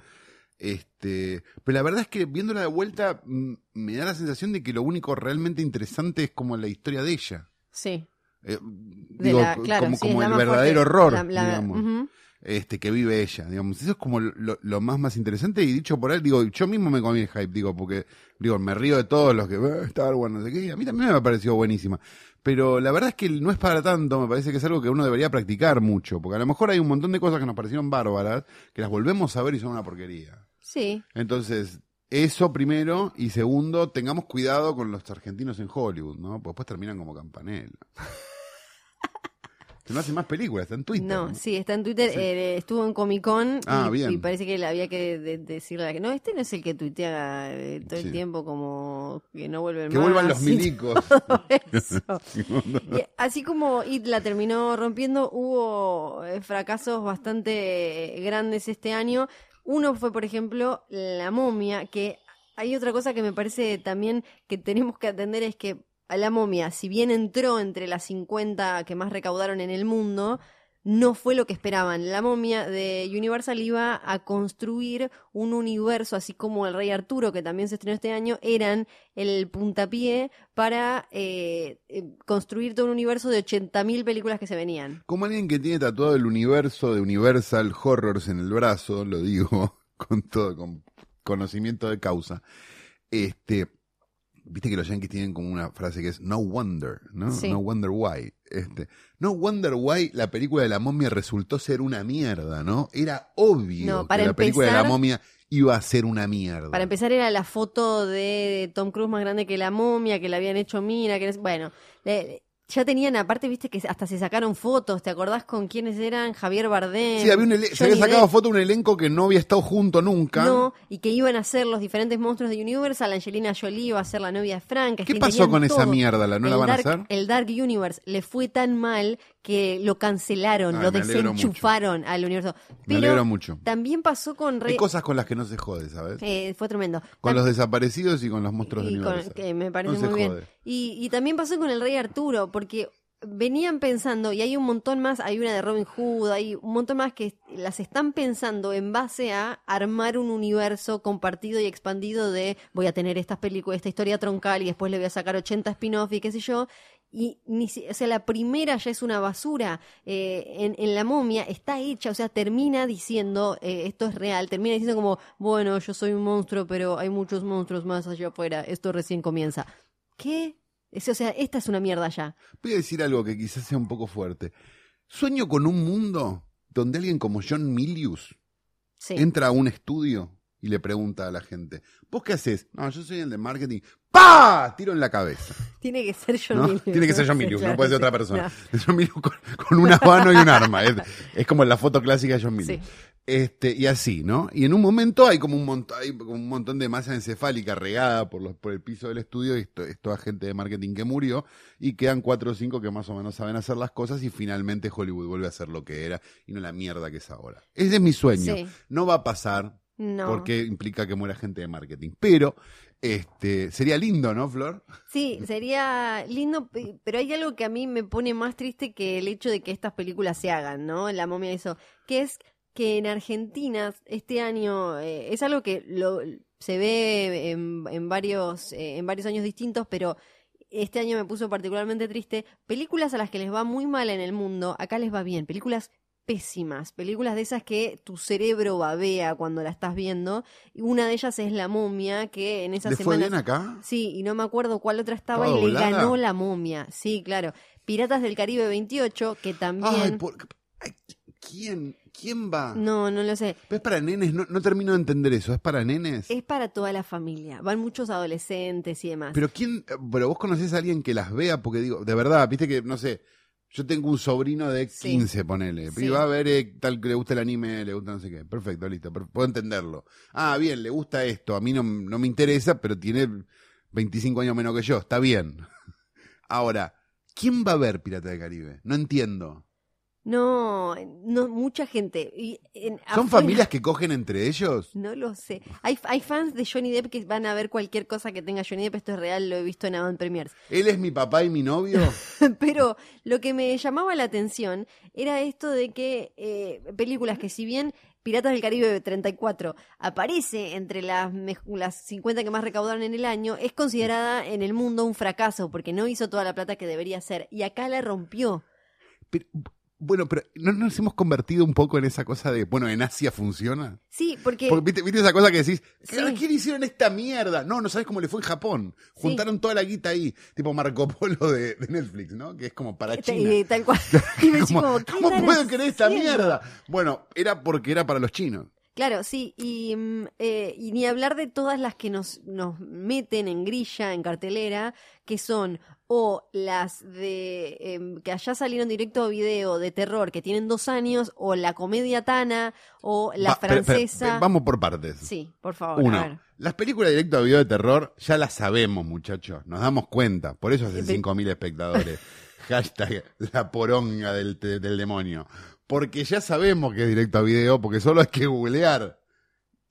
Este, pero la verdad es que viéndola de vuelta mm, me da la sensación de que lo único realmente interesante es como la historia de ella. Sí. Eh, De digo, la- claro, como, sí, como el verdadero horror, La- la- digamos. este, que vive ella, digamos. Eso es como lo, lo más más interesante y dicho por él, digo, yo mismo me comí el hype, digo, porque, digo, me río de todos los que, "Ah, Star Wars, no sé qué, y a mí también me pareció buenísima. Pero la verdad es que no es para tanto, me parece que es algo que uno debería practicar mucho, porque a lo mejor hay un montón de cosas que nos parecieron bárbaras, que las volvemos a ver y son una porquería. Sí, Entonces, eso primero, y segundo, tengamos cuidado con los argentinos en Hollywood, ¿no? Porque después terminan como campanela. No hacen más películas, está en Twitter. no, sí, está en Twitter, Sí. eh, estuvo en Comic Con Ah, y, bien. y parece que le había que de- decirle a la que no, este no es el que tuitea eh, todo Sí. el tiempo como que no vuelven Que más. vuelvan los milicos. Y así como It la terminó rompiendo, hubo eh, fracasos bastante grandes este año. Uno fue, por ejemplo, La momia, que hay otra cosa que me parece también que tenemos que atender es que a La momia, si bien entró entre las 50 que más recaudaron en el mundo, no fue lo que esperaban. La momia de Universal iba a construir un universo, así como el Rey Arturo, que también se estrenó este año, eran el puntapié para eh, eh, construir todo un universo de 80.000 películas que se venían. Como alguien que tiene tatuado el universo de Universal Horrors en el brazo, lo digo con todo, con conocimiento de causa. Este, viste que los yankees tienen como una frase que es no wonder, ¿no? Sí. No wonder why. Este, no wonder why la película de la momia resultó ser una mierda, ¿no? Era obvio No, que la película de la momia iba a ser una mierda. Para empezar era la foto de Tom Cruise más grande que la momia, que la habían hecho Mira, que bueno, le- ya tenían aparte, viste que hasta se sacaron fotos, ¿te acordás con quiénes eran? Javier Bardem. Sí, había un se había sacado Depp. foto un elenco que no había estado junto nunca. No, y que iban a ser los diferentes monstruos de Universal. Angelina Jolie iba a ser la novia de Frank. ¿Qué pasó con esa mierda? ¿La no la van a hacer? El Dark Universe le fue tan mal que lo cancelaron, lo desenchufaron al universo. Me alegro mucho. también pasó con Rey. Hay cosas con las que no se jode, ¿sabes? eh, fue tremendo. Con los desaparecidos y con los monstruos de y con- Universal. que me parece No se muy bien. jode. Y, y también pasó con el Rey Arturo, porque venían pensando, y hay un montón más, hay una de Robin Hood, hay un montón más que las están pensando en base a armar un universo compartido y expandido de voy a tener estas películas, esta historia troncal y después le voy a sacar 80 spin-off y qué sé yo. Y ni o sea, la primera ya es una basura. Eh, en, en la momia está hecha, o sea, termina diciendo eh, esto es real, termina diciendo como, bueno, yo soy un monstruo, pero hay muchos monstruos más allá afuera, esto recién comienza. ¿Qué? Es- O sea, esta es una mierda ya. Voy a decir algo que quizás sea un poco fuerte. Sueño con un mundo donde alguien como John Milius Sí. entra a un estudio y le pregunta a la gente, ¿vos qué haces? No, yo soy el de marketing. ¡Pah! Tiro en la cabeza. Tiene que ser John ¿no? Milius. Tiene que ser John Milius, claro, no puede ser sí. otra persona. No. John Milius con, con un habano y un arma. Es, es como la foto clásica de John Milius. Sí. Este, y así, ¿no? Y en un momento hay como un, mont- hay como un montón de masa encefálica regada por, los, por el piso del estudio y esto, es toda gente de marketing que murió y quedan cuatro o cinco que más o menos saben hacer las cosas y finalmente Hollywood vuelve a ser lo que era y no la mierda que es ahora. Ese es mi sueño. Sí. No va a pasar No. porque implica que muera gente de marketing. Pero este sería lindo, ¿no, Flor? Sí, sería lindo, pe- pero hay algo que a mí me pone más triste que el hecho de que estas películas se hagan, ¿no? La momia hizo, que es que en Argentina este año eh, es algo que lo, se ve en, en varios eh, en varios años distintos, pero este año me puso particularmente triste. Películas a las que les va muy mal en el mundo, acá les va bien. Películas pésimas, películas de esas que tu cerebro babea cuando la estás viendo. Y una de ellas es La momia, que en esas ¿Le fue bien acá? Sí, y no me acuerdo cuál otra estaba ¿Estaba y le ganó la momia. Sí, claro. Piratas del Caribe 28, que también... Ay, por- ay, ¿quién, ¿quién va? No, no lo sé. Pero es para nenes, no, no termino de entender eso, ¿es para nenes? Es para toda la familia. Van muchos adolescentes y demás. Pero quién, pero vos conocés a alguien que las vea, porque digo, de verdad, viste que, no sé, yo tengo un sobrino de Sí. 15, ponele, Sí. y va a ver eh, tal que le gusta el anime, le gusta no sé qué, perfecto, listo, per- puedo entenderlo. Ah, bien, le gusta esto, a mí no, no me interesa, pero tiene 25 años menos que yo, está bien. Ahora, ¿quién va a ver Pirata del Caribe? No entiendo. No, no, mucha gente. Y en- ¿Son afuera- familias que cogen entre ellos? No lo sé. Hay, hay fans de Johnny Depp que van a ver cualquier cosa que tenga Johnny Depp. Esto es real, lo he visto en Avant Premiers. ¿Él es mi papá y mi novio? Pero lo que me llamaba la atención era esto de que eh, películas que si bien Piratas del Caribe 34 aparece entre las, las 50 que más recaudaron en el año, es considerada en el mundo un fracaso porque no hizo toda la plata que debería hacer. Y acá la rompió. Pero, bueno, pero ¿no nos hemos convertido un poco en esa cosa de, bueno, en Asia funciona? Sí, porque... Porque, ¿viste, viste esa cosa que decís, Sí. ¿qué quién hicieron esta mierda? No, no sabes cómo le fue en Japón. Sí. Juntaron toda la guita ahí, tipo Marco Polo de, de Netflix, ¿no? Que es como para China. eh, tal cual. Y me Como, como, ¿qué ¿Cómo pueden creer esta mierda? Bueno, era porque era para los chinos. Claro, sí, y, mm, eh, y ni hablar de todas las que nos, nos meten en grilla, en cartelera, que son o las de em, que allá salieron directo a video de terror que tienen dos años, o la comedia Tana, o la Va, pero- pero- francesa. pero vamos por partes. Sí, por favor. a Uno, ver. las películas directo a video de terror ya las sabemos, muchachos. Nos damos cuenta. Por eso hacen Pe- 5.000 espectadores. Hashtag la poronga del, del demonio. Porque ya sabemos que es directo a video, porque solo hay que googlear.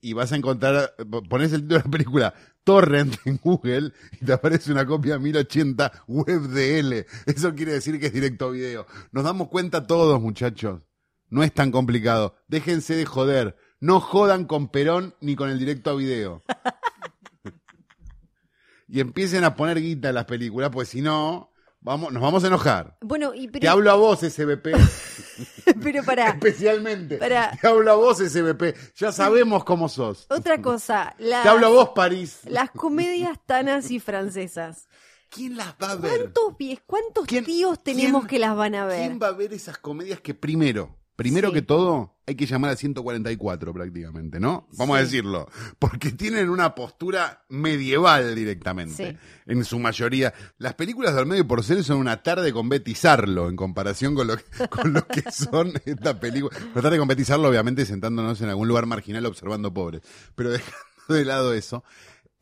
Y vas a encontrar, pones el título de la película Torrent en Google y te aparece una copia 1080 WebDL. Eso quiere decir que es directo a video. Nos damos cuenta todos, muchachos. No es tan complicado. Déjense de joder. No jodan con Perón ni con el directo a video. y empiecen a poner guita en las películas, pues si no, vamos, nos vamos a enojar. Bueno, y Te hablo a vos, SBP, pero para especialmente. Pará. Te hablo a vos, SBP. Ya sabemos cómo sos. otra cosa, las, Te hablo a vos, París. las comedias tanas y francesas. ¿Quién las va a ver? ¿Cuántos pies, cuántos ¿Quién- tíos tenemos que las van a ver? ¿Quién va a ver esas comedias que primero, primero Sí. que todo, hay que llamar a 144 prácticamente, ¿no? Vamos a decirlo. Porque tienen una postura medieval directamente. Sí. En su mayoría. Las películas del medio por ser son una tarde con Betty Sarlo en comparación con lo que, con lo que son estas películas. Una tarde con Betty Sarlo, obviamente, sentándonos en algún lugar marginal observando pobres. Pero dejando de lado eso,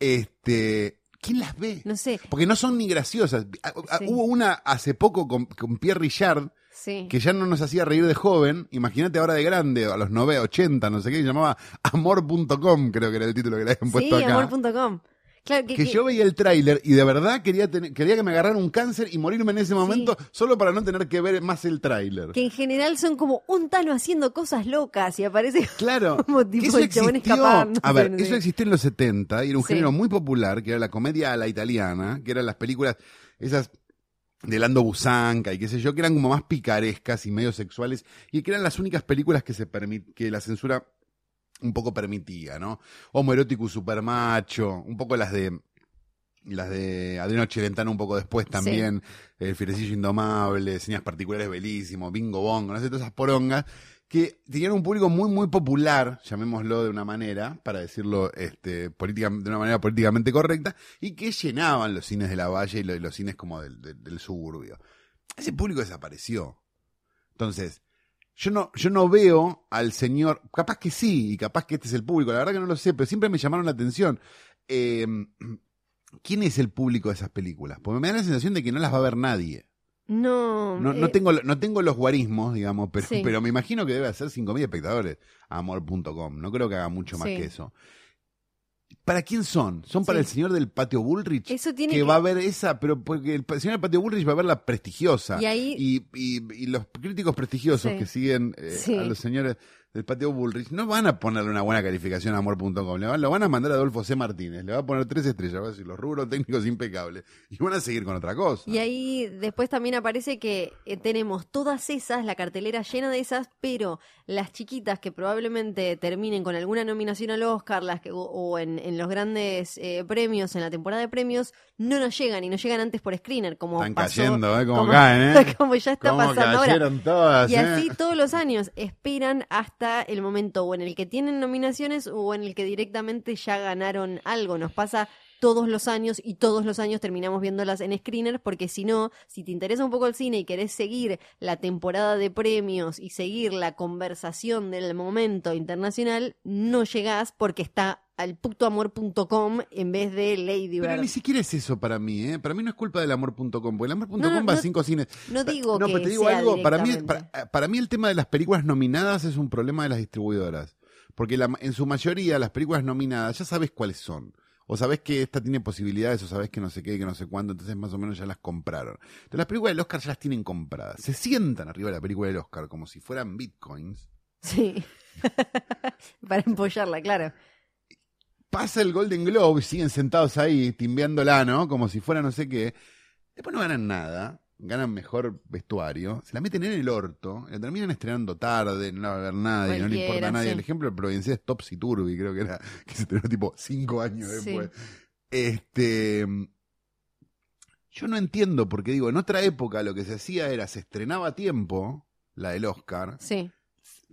este. ¿Quién las ve? No sé, Porque no son ni graciosas. A- a- Sí. Hubo una hace poco con, con Pierre Richard sí. que ya no nos hacía reír de joven. Imagínate ahora de grande, a los 9, 80, no sé qué, se llamaba Amor.com, creo que era el título que le habían Sí, puesto acá. amor.com. Claro que, Que que- yo veía el tráiler y de verdad quería, tener- quería que me agarraran un cáncer y morirme en ese momento solo para no tener que ver más el tráiler. que en general son como un Tano haciendo cosas locas y aparece Claro. como tipo eso el chabón existió- escapando. A ver, no sé. eso existió en los 70 y era un Sí. género muy popular, que era la comedia a la italiana, que eran las películas, esas de Lando Busanca y qué sé yo, que eran como más picarescas y medio sexuales, y que eran las únicas películas que se permit, que la censura un poco permitía, ¿no? Homoerótico supermacho, un poco las de las de Adriano Celentano un poco después también, El Fierecillo Indomable, Señas Particulares Belísimo, Bingo Bongo, no sé, todas esas porongas, que tenían un público muy, muy popular, llamémoslo de una manera, para decirlo este, de una manera políticamente correcta, y que llenaban los cines de la Valle y lo- y los, cines como del, suburbio. Ese público desapareció. Entonces, yo no, yo no veo al señor, capaz que sí, y capaz que este es el público, la verdad que no lo sé, pero siempre me llamaron la atención. Eh, ¿Quién es el público de esas películas? Porque me da la sensación de que no las va a ver nadie. No, No, no eh, tengo, no tengo los guarismos, digamos, pero, Sí. pero me imagino que debe hacer 5.000 espectadores amor.com. No creo que haga mucho más Sí. que eso. ¿Para quién son? ¿Son para Sí. el señor del patio Bullrich? Eso tiene que, que- va a ver esa, pero porque el señor del patio Bullrich va a ver la prestigiosa. Y ahí- y, y- y los críticos prestigiosos Sí. que siguen eh, Sí. a los señores del patio Bullrich no van a ponerle una buena calificación a amor.com. Le van, lo van a mandar a Adolfo C. Martínez. Le va a poner tres estrellas. Va a decir los rubros técnicos impecables. Y van a seguir con otra cosa. Y ahí después también aparece que eh, tenemos todas esas, la cartelera llena de esas, pero las chiquitas que probablemente terminen con alguna nominación al Oscar las que, o, o en, en los grandes eh, premios, en la temporada de premios, no nos llegan y no llegan antes por screener, como Están pasó- cayendo, ¿eh? Como como- caen, ¿eh? como ya está pasando ahora. cayeron todas, Y así todos los años esperan hasta el momento o en el que tienen nominaciones o en el que directamente ya ganaron algo. Nos pasa todos los años y todos los años terminamos viéndolas en screener porque si no, si te interesa un poco el cine y querés seguir la temporada de premios y seguir la conversación del momento internacional, no llegás porque está al putoamor.com en vez de Lady Pero Bird. ni siquiera es eso para mí, ¿eh? Para mí no es culpa del amor.com, porque el amor.com No, no, va a no- cinco cines. No digo no, que pero te digo sea algo, para mí, para, para mí el tema de las películas nominadas es un problema de las distribuidoras. Porque la- en su mayoría las películas nominadas ya sabes cuáles son. O sabes que esta tiene posibilidades, o sabes que no sé qué, que no sé cuánto, entonces más o menos ya las compraron. Entonces las películas del Oscar ya las tienen compradas. Se sientan arriba de la película del Oscar como si fueran bitcoins. Sí. para empollarla, claro. Pasa el Golden Globe y siguen sentados ahí, timbeándola, ¿no? Como si fuera no sé qué. Después no ganan nada, ganan mejor vestuario, se la meten en el orto, la terminan estrenando tarde, no la va a ver nadie, no le importa a nadie. sí. El ejemplo de Providencia es Topsy Turvy, creo que era, que se estrenó tipo cinco años Sí. después. Este. Yo no entiendo, porque digo, en otra época lo que se hacía era, se estrenaba a tiempo, la del Oscar, Sí.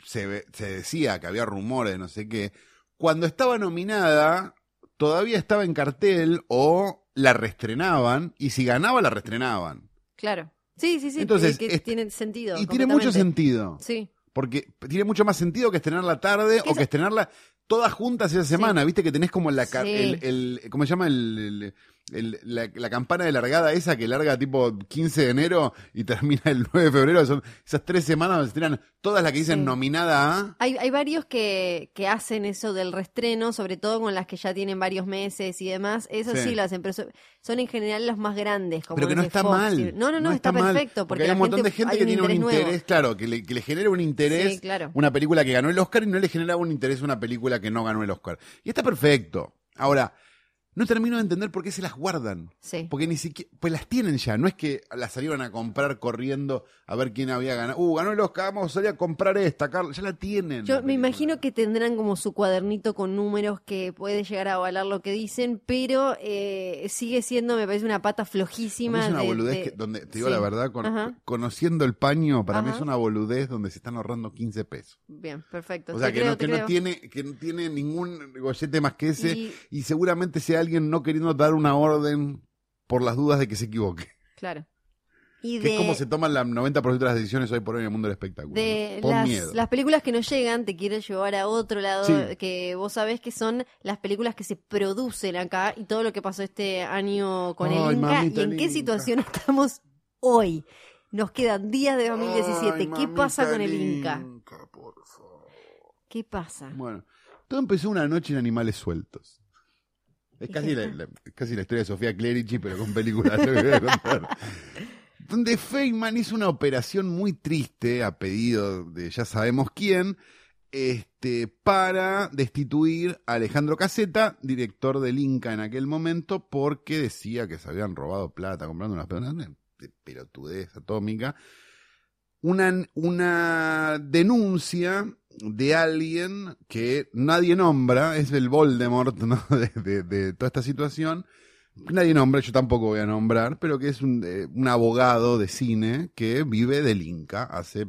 se, decía que había rumores de no sé qué. Cuando estaba nominada, todavía estaba en cartel o la reestrenaban y si ganaba la reestrenaban. Claro. Sí, sí, sí. Entonces, que tiene sentido. Y tiene mucho sentido. Sí. Porque tiene mucho más sentido que estrenarla tarde Es que o que estrenarla todas juntas esa semana. Viste que tenés como la, Sí. el, el- ¿cómo se llama? El, el- el- la, la campana de largada esa que larga tipo 15 de enero y termina el 9 de febrero. Son esas tres semanas donde se estrenan todas las que dicen Sí. nominada a. Hay, hay varios que, que hacen eso del restreno, sobre todo con las que ya tienen varios meses y demás. Eso sí, Sí. lo hacen, pero so- son en general los más grandes. Como Pero que no está Fox mal. y- No, no, no, está, perfecto. Porque, hay un montón de gente que tiene un interés nuevo. claro, que le, que le genera un interés Sí, claro. una película que ganó el Oscar y no le genera un interés una película que no ganó el Oscar. Y está perfecto. Ahora, no termino de entender por qué se las guardan. Sí. Porque ni siquiera, pues las tienen ya, no es que las salieron a comprar corriendo a ver quién había ganado. Uh, ganó el Oscar, vamos a salir a comprar esta, Carla, ya la tienen. Yo la me imagino que tendrán como su cuadernito con números que puede llegar a avalar lo que dicen, pero eh, sigue siendo, me parece, una pata flojísima. es una de- boludez de- que, donde, te digo Sí. la verdad, con- conociendo el paño, para mí es una boludez donde se están ahorrando 15 pesos. Bien, perfecto. O sea, Te que, creo, no, que no tiene, que no tiene ningún gollete más que ese. Y- Y, seguramente sea alguien no queriendo dar una orden por las dudas de que se equivoque. Claro. Y Que de, es como se toman la 90% de las decisiones hoy por hoy en el mundo del espectáculo. de Por las, miedo. las películas que no llegan, te quiero llevar a otro lado, Sí. que vos sabés que son las películas que se producen acá y todo lo que pasó este año con Ay, el Inca y en el qué Inca. situación estamos hoy. Nos quedan días de 2017. Ay, ¿Qué pasa con el Inca? Inca, por favor. ¿Qué pasa? Bueno, todo empezó una noche en Animales Sueltos. Es casi la, casi la historia de Sofía Clerici, pero con películas. Donde Feynman hizo una operación muy triste a pedido de ya sabemos quién, este, para destituir a Alejandro Caseta, director del Inca en aquel momento, porque decía que se habían robado plata comprando unas pelotas de pelotudez atómica. Una, una denuncia de alguien que nadie nombra, es el Voldemort ¿no? de, de- de toda esta situación. Nadie nombra, yo tampoco voy a nombrar, pero que es un, eh, un abogado de cine que vive del Inca hace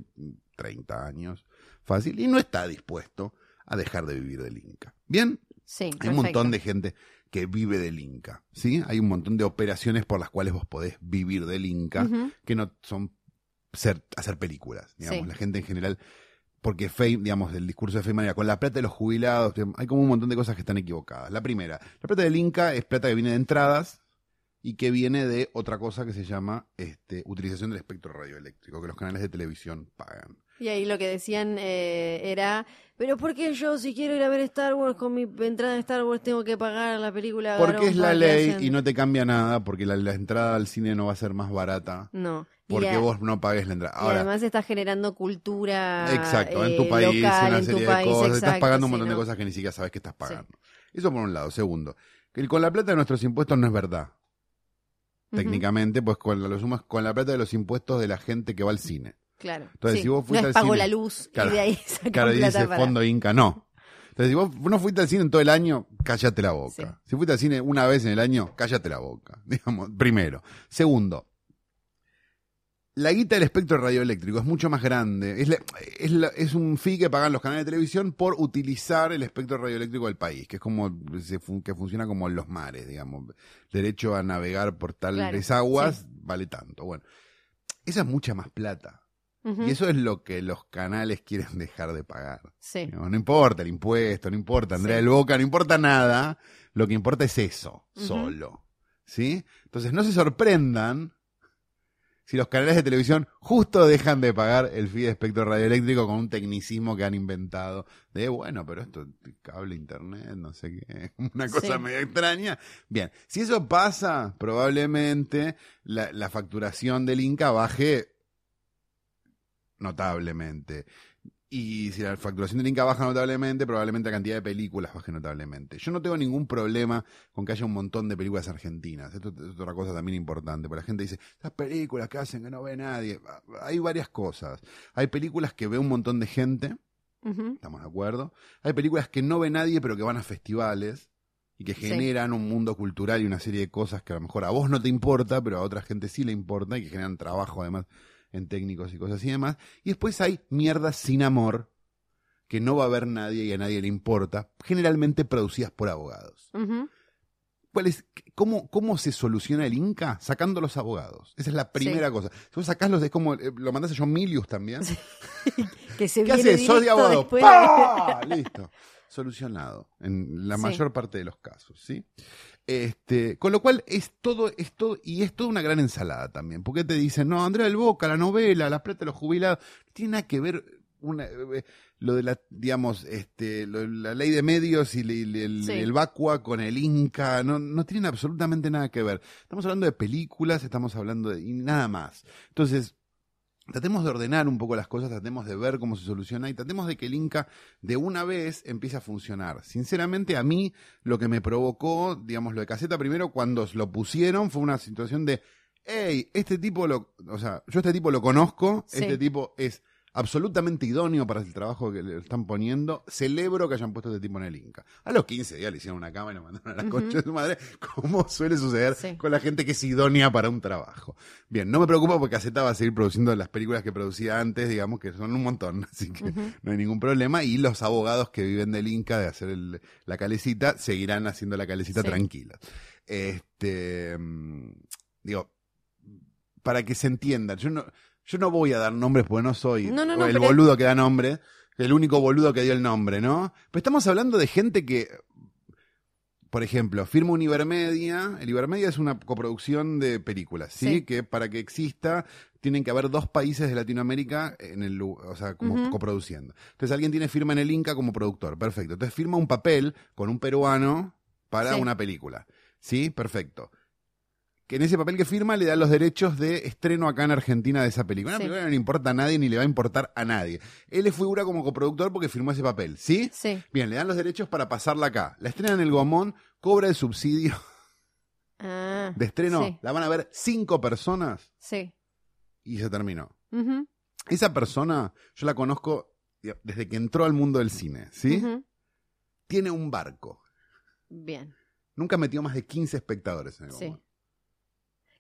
30 años, fácil, y no está dispuesto a dejar de vivir del Inca. Bien, Sí, hay un montón de gente que vive del Inca, ¿sí? Hay un montón de operaciones por las cuales vos podés vivir del Inca, que no son ser, hacer películas, digamos, Sí. la gente en general, porque Feynman, digamos, el discurso de Feynman era con la plata de los jubilados, hay como un montón de cosas que están equivocadas. La primera, la plata del Inca es plata que viene de entradas y que viene de otra cosa que se llama este, utilización del espectro radioeléctrico, que los canales de televisión pagan. Y ahí lo que decían eh, era, pero ¿por qué yo si quiero ir a ver Star Wars con mi entrada de Star Wars tengo que pagar la película? Porque es la ley hacen?" y no te cambia nada, porque la, la entrada al cine no va a ser más barata, No. Porque vos no pagues la entrada. y además está generando cultura Exacto, en eh, tu país, local, una en tu serie país, de cosas, estás pagando un sí, montón de ¿no? cosas que ni siquiera sabes que estás pagando. Eso por un lado. Segundo, que con la plata de nuestros impuestos no es verdad, técnicamente, pues con lo sumas con la plata de los impuestos de la gente que va al cine. Claro. Entonces, sí. si vos fuiste no al es pago cine- la luz Claro, y de ahí Claro, dice para... Fondo Inca, no. Entonces, si vos no fuiste al cine en todo el año, cállate la boca. Sí. Si fuiste al cine una vez en el año, cállate la boca. Digamos, primero. Segundo, la guita del espectro radioeléctrico es mucho más grande. Es, la- es, la- es un fee que pagan los canales de televisión por utilizar el espectro radioeléctrico del país, que es como que funciona como en los mares, digamos. Derecho a navegar por tales Claro, aguas vale tanto. Bueno, esa es mucha más plata. Y eso es lo que los canales quieren dejar de pagar. Sí. No, no importa el impuesto, no importa Andrea Sí. del Boca, no importa nada. Lo que importa es eso, solo. ¿Sí? Entonces no se sorprendan si los canales de televisión justo dejan de pagar el fee de espectro radioeléctrico con un tecnicismo que han inventado de, bueno, pero esto, cable internet, no sé qué, una cosa Sí. medio extraña. Bien, si eso pasa, probablemente la, la facturación del Inca baje notablemente. Y si la facturación del Inca baja notablemente, probablemente la cantidad de películas baje notablemente. Yo no tengo ningún problema con que haya un montón de películas argentinas. Esto es otra cosa también importante. Porque la gente dice, estas películas que hacen que no ve nadie. Hay varias cosas. Hay películas que ve un montón de gente, estamos de acuerdo. Hay películas que no ve nadie, pero que van a festivales y que Sí. generan un mundo cultural y una serie de cosas que a lo mejor a vos no te importa, pero a otra gente sí le importa y que generan trabajo además en técnicos y cosas y demás. Y después hay mierdas sin amor que no va a ver nadie y a nadie le importa, generalmente producidas por abogados. ¿Cuál es, cómo, ¿Cómo se soluciona el Inca? Sacando los abogados. Esa es la primera cosa. Si vos sacás los de como, eh, lo mandás a John Milius también. Que se ¿Qué haces? Sos de abogado. Listo. Solucionado. En la Sí. mayor parte de los casos, ¿sí? Este, con lo cual es todo, es todo, y es toda una gran ensalada también. Porque te dicen, no, Andrea del Boca, la novela, la plata de los jubilados, tiene nada que ver una, eh, lo de la, digamos, este, lo la ley de medios y el, Sí. el vacua con el Inca, no, no tienen absolutamente nada que ver. Estamos hablando de películas, estamos hablando de, y nada más. Entonces, tratemos de ordenar un poco las cosas, tratemos de ver cómo se soluciona y tratemos de que el Inca de una vez empiece a funcionar. Sinceramente, a mí lo que me provocó, digamos, lo de caseta primero, cuando lo pusieron, fue una situación de, hey, este tipo lo, o sea, yo este tipo lo conozco, Sí. este tipo es absolutamente idóneo para el trabajo que le están poniendo. Celebro que hayan puesto este tipo en el Inca. A los 15 días le hicieron una cama y lo mandaron a la Ujú. concha de su madre, como suele suceder Sí. con la gente que es idónea para un trabajo. Bien, no me preocupa porque Caseta va a seguir produciendo las películas que producía antes, digamos que son un montón, así que no hay ningún problema. Y los abogados que viven del Inca de hacer el- la calecita seguirán haciendo la calecita Sí. tranquila. Este, mm, digo, para que se entienda, yo no, yo no voy a dar nombres porque no soy No, no, no, el boludo que da nombre, el único boludo que dio el nombre, ¿no? Pero estamos hablando de gente que, por ejemplo, firma un Ibermedia. El Ibermedia es una coproducción de películas, ¿sí? Sí. Que para que exista tienen que haber dos países de Latinoamérica en el, o sea, como coproduciendo. Entonces alguien tiene firma en el Inca como productor, perfecto. Entonces firma un papel con un peruano para Sí. una película, ¿sí? Perfecto. Que en ese papel que firma le da los derechos de estreno acá en Argentina de esa película. Una Sí. película que no le importa a nadie ni le va a importar a nadie. Él le figura como coproductor porque firmó ese papel, ¿sí? Sí. Bien, le dan los derechos para pasarla acá. La estrena en el Gomón, cobra el subsidio Ah, de estreno. Sí. La van a ver cinco personas sí. y se terminó. Esa persona, yo la conozco desde que entró al mundo del cine, ¿sí? Tiene un barco. Bien. Nunca metió más de 15 espectadores en el Sí.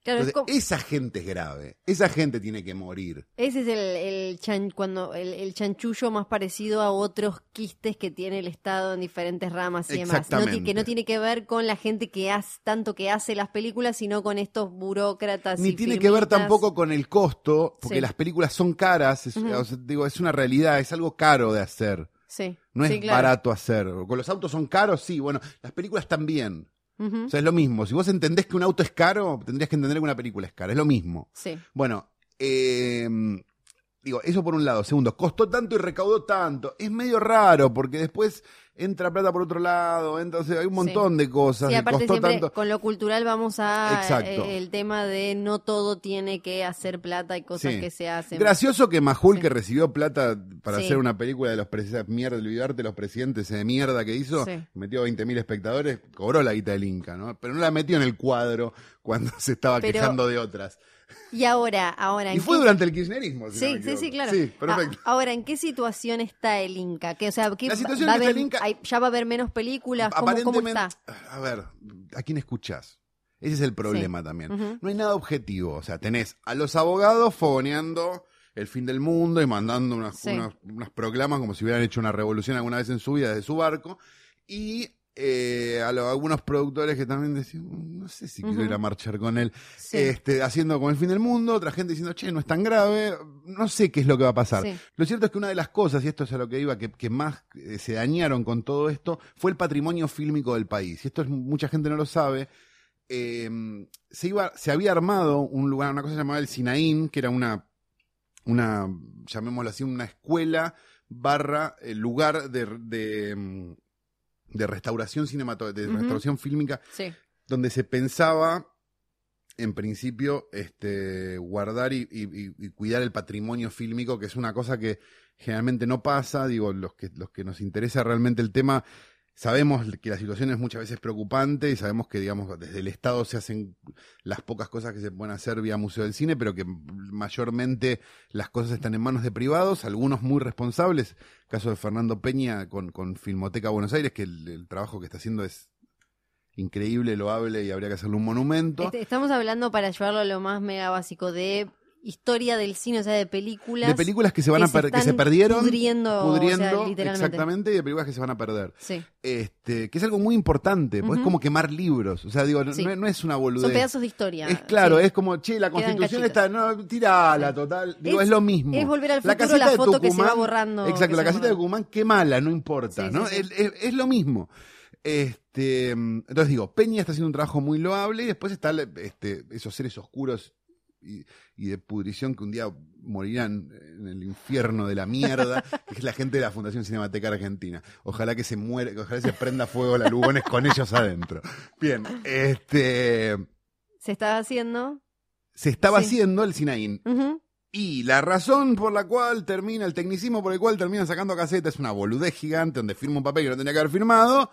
Claro, es Entonces, como- esa gente es grave. Esa gente tiene que morir. ese es el, el, chan- cuando, el, el chanchullo más parecido a otros quistes que tiene el Estado en diferentes ramas y demás. No que no tiene que ver con la gente que hace, tanto que hace las películas, sino con estos burócratas. Ni y tiene que ver tampoco con el costo, porque Sí. las películas son caras. Es, Ujú. o sea, digo, es una realidad, es algo caro de hacer. Sí. No es sí, claro. barato hacer. Con los autos son caros, sí. Bueno, las películas también. O sea, es lo mismo. Si vos entendés que un auto es caro, tendrías que entender que una película es cara. Es lo mismo. Sí. Bueno, eh, digo, eso por un lado. Segundo, costó tanto y recaudó tanto. Es medio raro porque después entra plata por otro lado. Entonces hay un montón de cosas. Sí, aparte costó siempre tanto. con lo cultural vamos a Exacto. eh, el tema de no todo tiene que hacer plata y cosas Sí. que se hacen. Gracioso que Majul, que recibió plata para hacer una película de los presidentes, mierda, olvidarte de los presidentes de mierda que hizo, metió 20.000 espectadores, cobró la guita del Inca, ¿no? Pero no la metió en el cuadro cuando se estaba Pero- quejando de otras. Y ahora, ahora Y ¿en fue qué- durante el kirchnerismo. si Sí, sí, sí, claro. Sí, perfecto. A- ahora, ¿en qué situación está el Inca? Que, o sea, ¿qué La situación va que está haber- el Inca- hay- ya va a haber menos películas. ¿Cómo, cómo está? A ver, ¿a quién escuchás? Ese es el problema también. No hay nada objetivo. O sea, tenés a los abogados fogoneando el fin del mundo y mandando unas, Sí. unas, unas proclamas como si hubieran hecho una revolución alguna vez en su vida desde su barco. Y eh, a lo- algunos productores que también decían, "Mm, no sé si quiero ir a marchar con él, Sí. este, haciendo como el fin del mundo, otra gente diciendo, che, no es tan grave, no sé qué es lo que va a pasar. Sí. Lo cierto es que una de las cosas, y esto es a lo que iba, que, que más eh, se dañaron con todo esto, fue el patrimonio fílmico del país. Y esto es, mucha gente no lo sabe. Eh, se, iba, se había armado un lugar, una cosa llamada el Sinaín, que era una, una llamémoslo así, una escuela barra eh, lugar de, de, mm, de restauración cinematográfica, de restauración fílmica Sí. donde se pensaba, en principio, este, guardar y, y- y- y cuidar el patrimonio fílmico, que es una cosa que generalmente no pasa. Digo, los que, los que nos interesa realmente el tema, sabemos que la situación es muchas veces preocupante y sabemos que, digamos, desde el Estado se hacen las pocas cosas que se pueden hacer vía Museo del Cine, pero que mayormente las cosas están en manos de privados, algunos muy responsables. Caso de Fernando Peña con, con Filmoteca Buenos Aires, que el- el trabajo que está haciendo es increíble, loable y habría que hacerle un monumento. Este, estamos hablando para llevarlo a lo más mega básico de historia del cine, o sea, de películas. de películas que se van a per- que se están perdieron, pudriendo, o sea, pudriendo, literalmente. exactamente, y de películas que se van a perder. Sí. Este, que es algo muy importante, porque es como quemar libros. O sea, digo, no, Sí. no es una boludez. Son pedazos de historia. Es claro, sí. es como, che, la Quedan constitución cachitos. está, no, tirala, total. Digo, Es- es, lo mismo. es volver al La futuro, casita la de foto que se va Tucumán- borrando, Exacto, la se casita de. Tucumán, qué mala, no importa, ¿no? Es, es- es lo mismo. Este, entonces digo, Peña está haciendo un trabajo muy loable y después está este, esos seres oscuros y, y de pudrición que un día morirán en el infierno de la mierda, que es la gente de la Fundación Cinemateca Argentina. Ojalá que se muere, que ojalá se prenda fuego la Lugones con ellos adentro. Bien, este Se está haciendo. se estaba Sí. haciendo el Sinaín. Y la razón por la cual termina, el tecnicismo por el cual termina sacando caseta es una boludez gigante donde firma un papel que no tenía que haber firmado.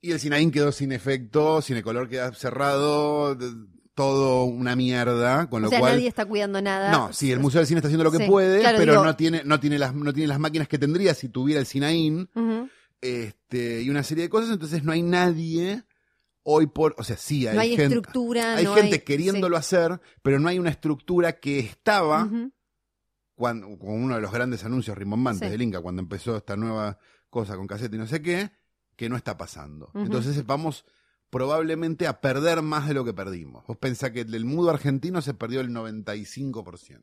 Y el Sinaín quedó sin efecto, sin el color queda cerrado, todo una mierda, con lo o sea, cual... nadie está cuidando nada. No, sí, el Museo del Cine está haciendo lo que Sí, puede, claro, pero digo- no tiene, no tiene las, no tiene las máquinas que tendría si tuviera el Sinaín, este, y una serie de cosas, entonces no hay nadie hoy por, o sea, sí hay, No hay gente, estructura. hay no gente hay- queriéndolo hacer, pero no hay una estructura que estaba cuando, con uno de los grandes anuncios rimbombantes Sí. del Inca, cuando empezó esta nueva cosa con cassette y no sé qué, que no está pasando. Entonces vamos probablemente a perder más de lo que perdimos. Vos pensás que del mudo argentino se perdió el 95%.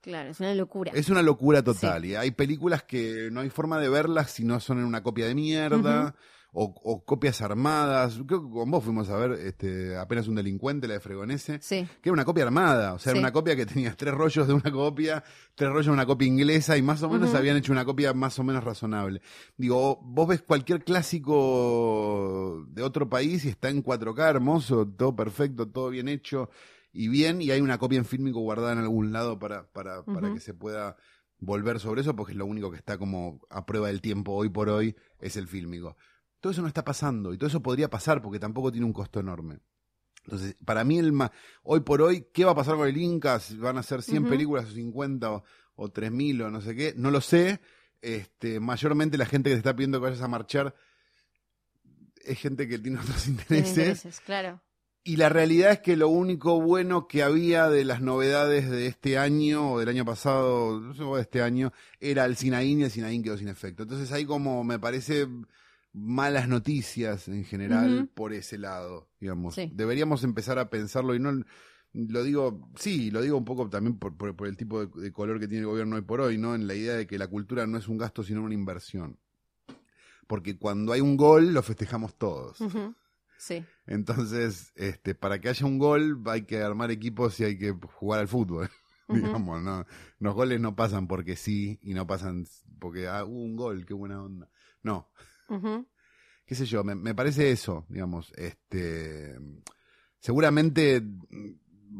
Claro, es una locura. Es una locura total. Y hay películas que no hay forma de verlas si no son en una copia de mierda. O, o copias armadas. Creo que con vos fuimos a ver este, apenas un delincuente, la de Fregonese, Sí. que era una copia armada. O sea, Sí. era una copia que tenía tres rollos de una copia, tres rollos de una copia inglesa y más o menos habían hecho una copia más o menos razonable. Digo, vos ves cualquier clásico de otro país y está en 4K hermoso, todo perfecto, todo bien hecho y bien, y hay una copia en fílmico guardada en algún lado para, para, para que se pueda volver sobre eso, porque es lo único que está como a prueba del tiempo hoy por hoy, es el fílmico. Todo eso no está pasando, y todo eso podría pasar porque tampoco tiene un costo enorme. Entonces, para mí, el ma- hoy por hoy, ¿qué va a pasar con el Inca? Si ¿Van a ser 100 Ujú. películas películas o 50 o, o 3000 o no sé qué? No lo sé. Este, mayormente la gente que te está pidiendo que vayas a marchar es gente que tiene otros Tiene intereses. claro. Y la realidad es que lo único bueno que había de las novedades de este año o del año pasado, no sé, o de este año, era el Sinaín y el Sinaín quedó sin efecto. Entonces hay como, me parece, malas noticias en general por ese lado, digamos. Sí. Deberíamos empezar a pensarlo y no lo digo, sí, lo digo un poco también por, por- por el tipo de, de color que tiene el gobierno hoy por hoy, ¿no? En la idea de que la cultura no es un gasto sino una inversión. Porque cuando hay un gol lo festejamos todos. Sí. Entonces, este, para que haya un gol hay que armar equipos y hay que jugar al fútbol. Digamos, ¿no? Los goles no pasan porque sí y no pasan porque ah, hubo un gol, qué buena onda. No, Qué sé yo, me, me parece eso, digamos, este seguramente mm,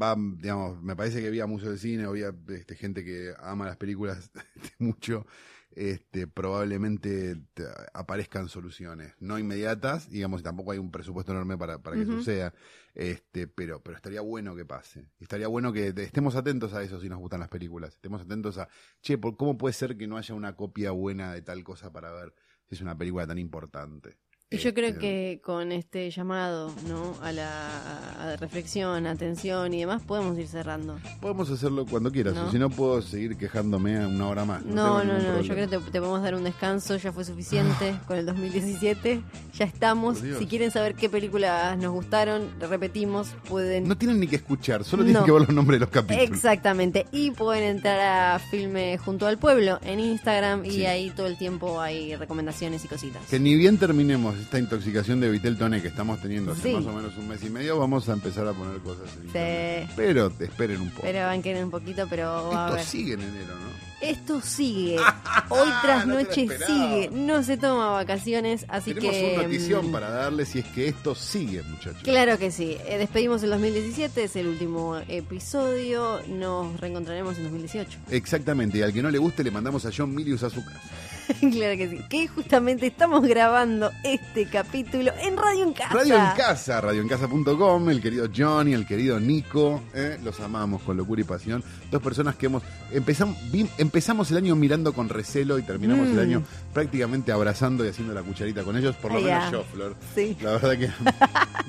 va, digamos, me parece que había museo de cine, había este, gente que ama las películas este, mucho, este, probablemente te- aparezcan soluciones, no inmediatas, digamos, y tampoco hay un presupuesto enorme para, para que Ujú. eso sea, este, pero, pero estaría bueno que pase, estaría bueno que estemos atentos a eso si nos gustan las películas, estemos atentos a, che, ¿por ¿cómo puede ser que no haya una copia buena de tal cosa para ver es una película tan importante? Y yo creo Este, que con este llamado, ¿no? A la a reflexión, atención y demás, podemos ir cerrando. Podemos hacerlo cuando quieras, ¿No? o si no puedo seguir quejándome una hora más. No, no, no, yo creo que te, te podemos dar un descanso, ya fue suficiente con el 2017, ya estamos. Si quieren saber qué películas nos gustaron, repetimos, pueden... No tienen ni que escuchar, solo tienen que ver los nombres de los capítulos. Exactamente, y pueden entrar a Filme Junto al Pueblo en Instagram y ahí todo el tiempo hay recomendaciones y cositas. Que ni bien terminemos esta intoxicación de Vitel Toné que estamos teniendo hace Sí. más o menos un mes y medio, vamos a empezar a poner cosas en. Sí. Pero te esperen un poco. Pero querer un poquito, pero va a Esto ver. sigue en enero, ¿no? Esto sigue. Hoy tras No noche sigue. No se toma vacaciones, así Tenemos que. una notición mm, para darles si es que esto sigue, muchachos. Claro que sí. Eh, despedimos el 2017, es el último episodio. Nos reencontraremos en 2018. Exactamente, y al que no le guste le mandamos a John Milius a su casa. claro que sí. Que justamente estamos grabando este capítulo en Radio en Casa. Radio en Casa, radioencasa.com, el querido Johnny, el querido Nico, eh, los amamos con locura y pasión. Dos personas que hemos empezamos, vi- empezamos el año mirando con recelo y terminamos Mm. el año prácticamente abrazando y haciendo la cucharita con ellos, por lo menos ya. yo, Flor. Sí. La verdad que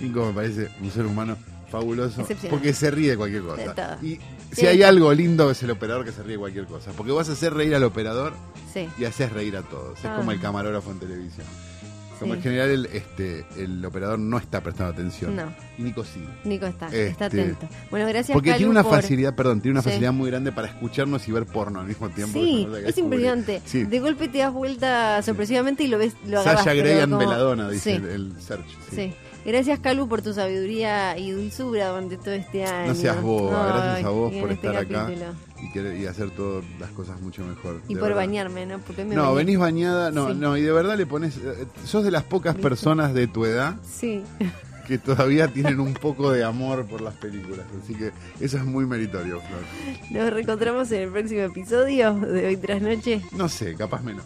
Nico me parece un ser humano fabuloso porque se ríe de cualquier cosa. Y si Sí. hay algo lindo es el operador que se ríe de cualquier cosa, porque vas a hacer reír al operador Sí. y haces reír a todos. Es Ah. como el camarógrafo en televisión. Como Sí. en general el, este, el operador no está prestando atención. No. Y Nico sí. Nico está, Este, está atento. Bueno, gracias Porque Calu, tiene una por- facilidad, perdón, tiene una Sí. facilidad muy grande para escucharnos y ver porno al mismo tiempo. Sí, es impresionante. Sí. De golpe te das vuelta sorpresivamente y lo ves, lo. Sasha Grey como- Belladonna, dice el search. sí. Gracias, Calu, por tu sabiduría y dulzura durante todo este año. No seas boba, gracias a vos por este estar acá capítulo. y, querer- y hacer todas las cosas mucho mejor. Y por verdad. bañarme, ¿no? Porque me No, bañé. venís bañada, no, Sí. no, y de verdad le pones, eh, sos de las pocas personas de tu edad Sí. que todavía tienen un poco de amor por las películas, así que eso es muy meritorio, Flor. Nos reencontramos en el próximo episodio de Hoy Tras Noche. No sé, capaz menos.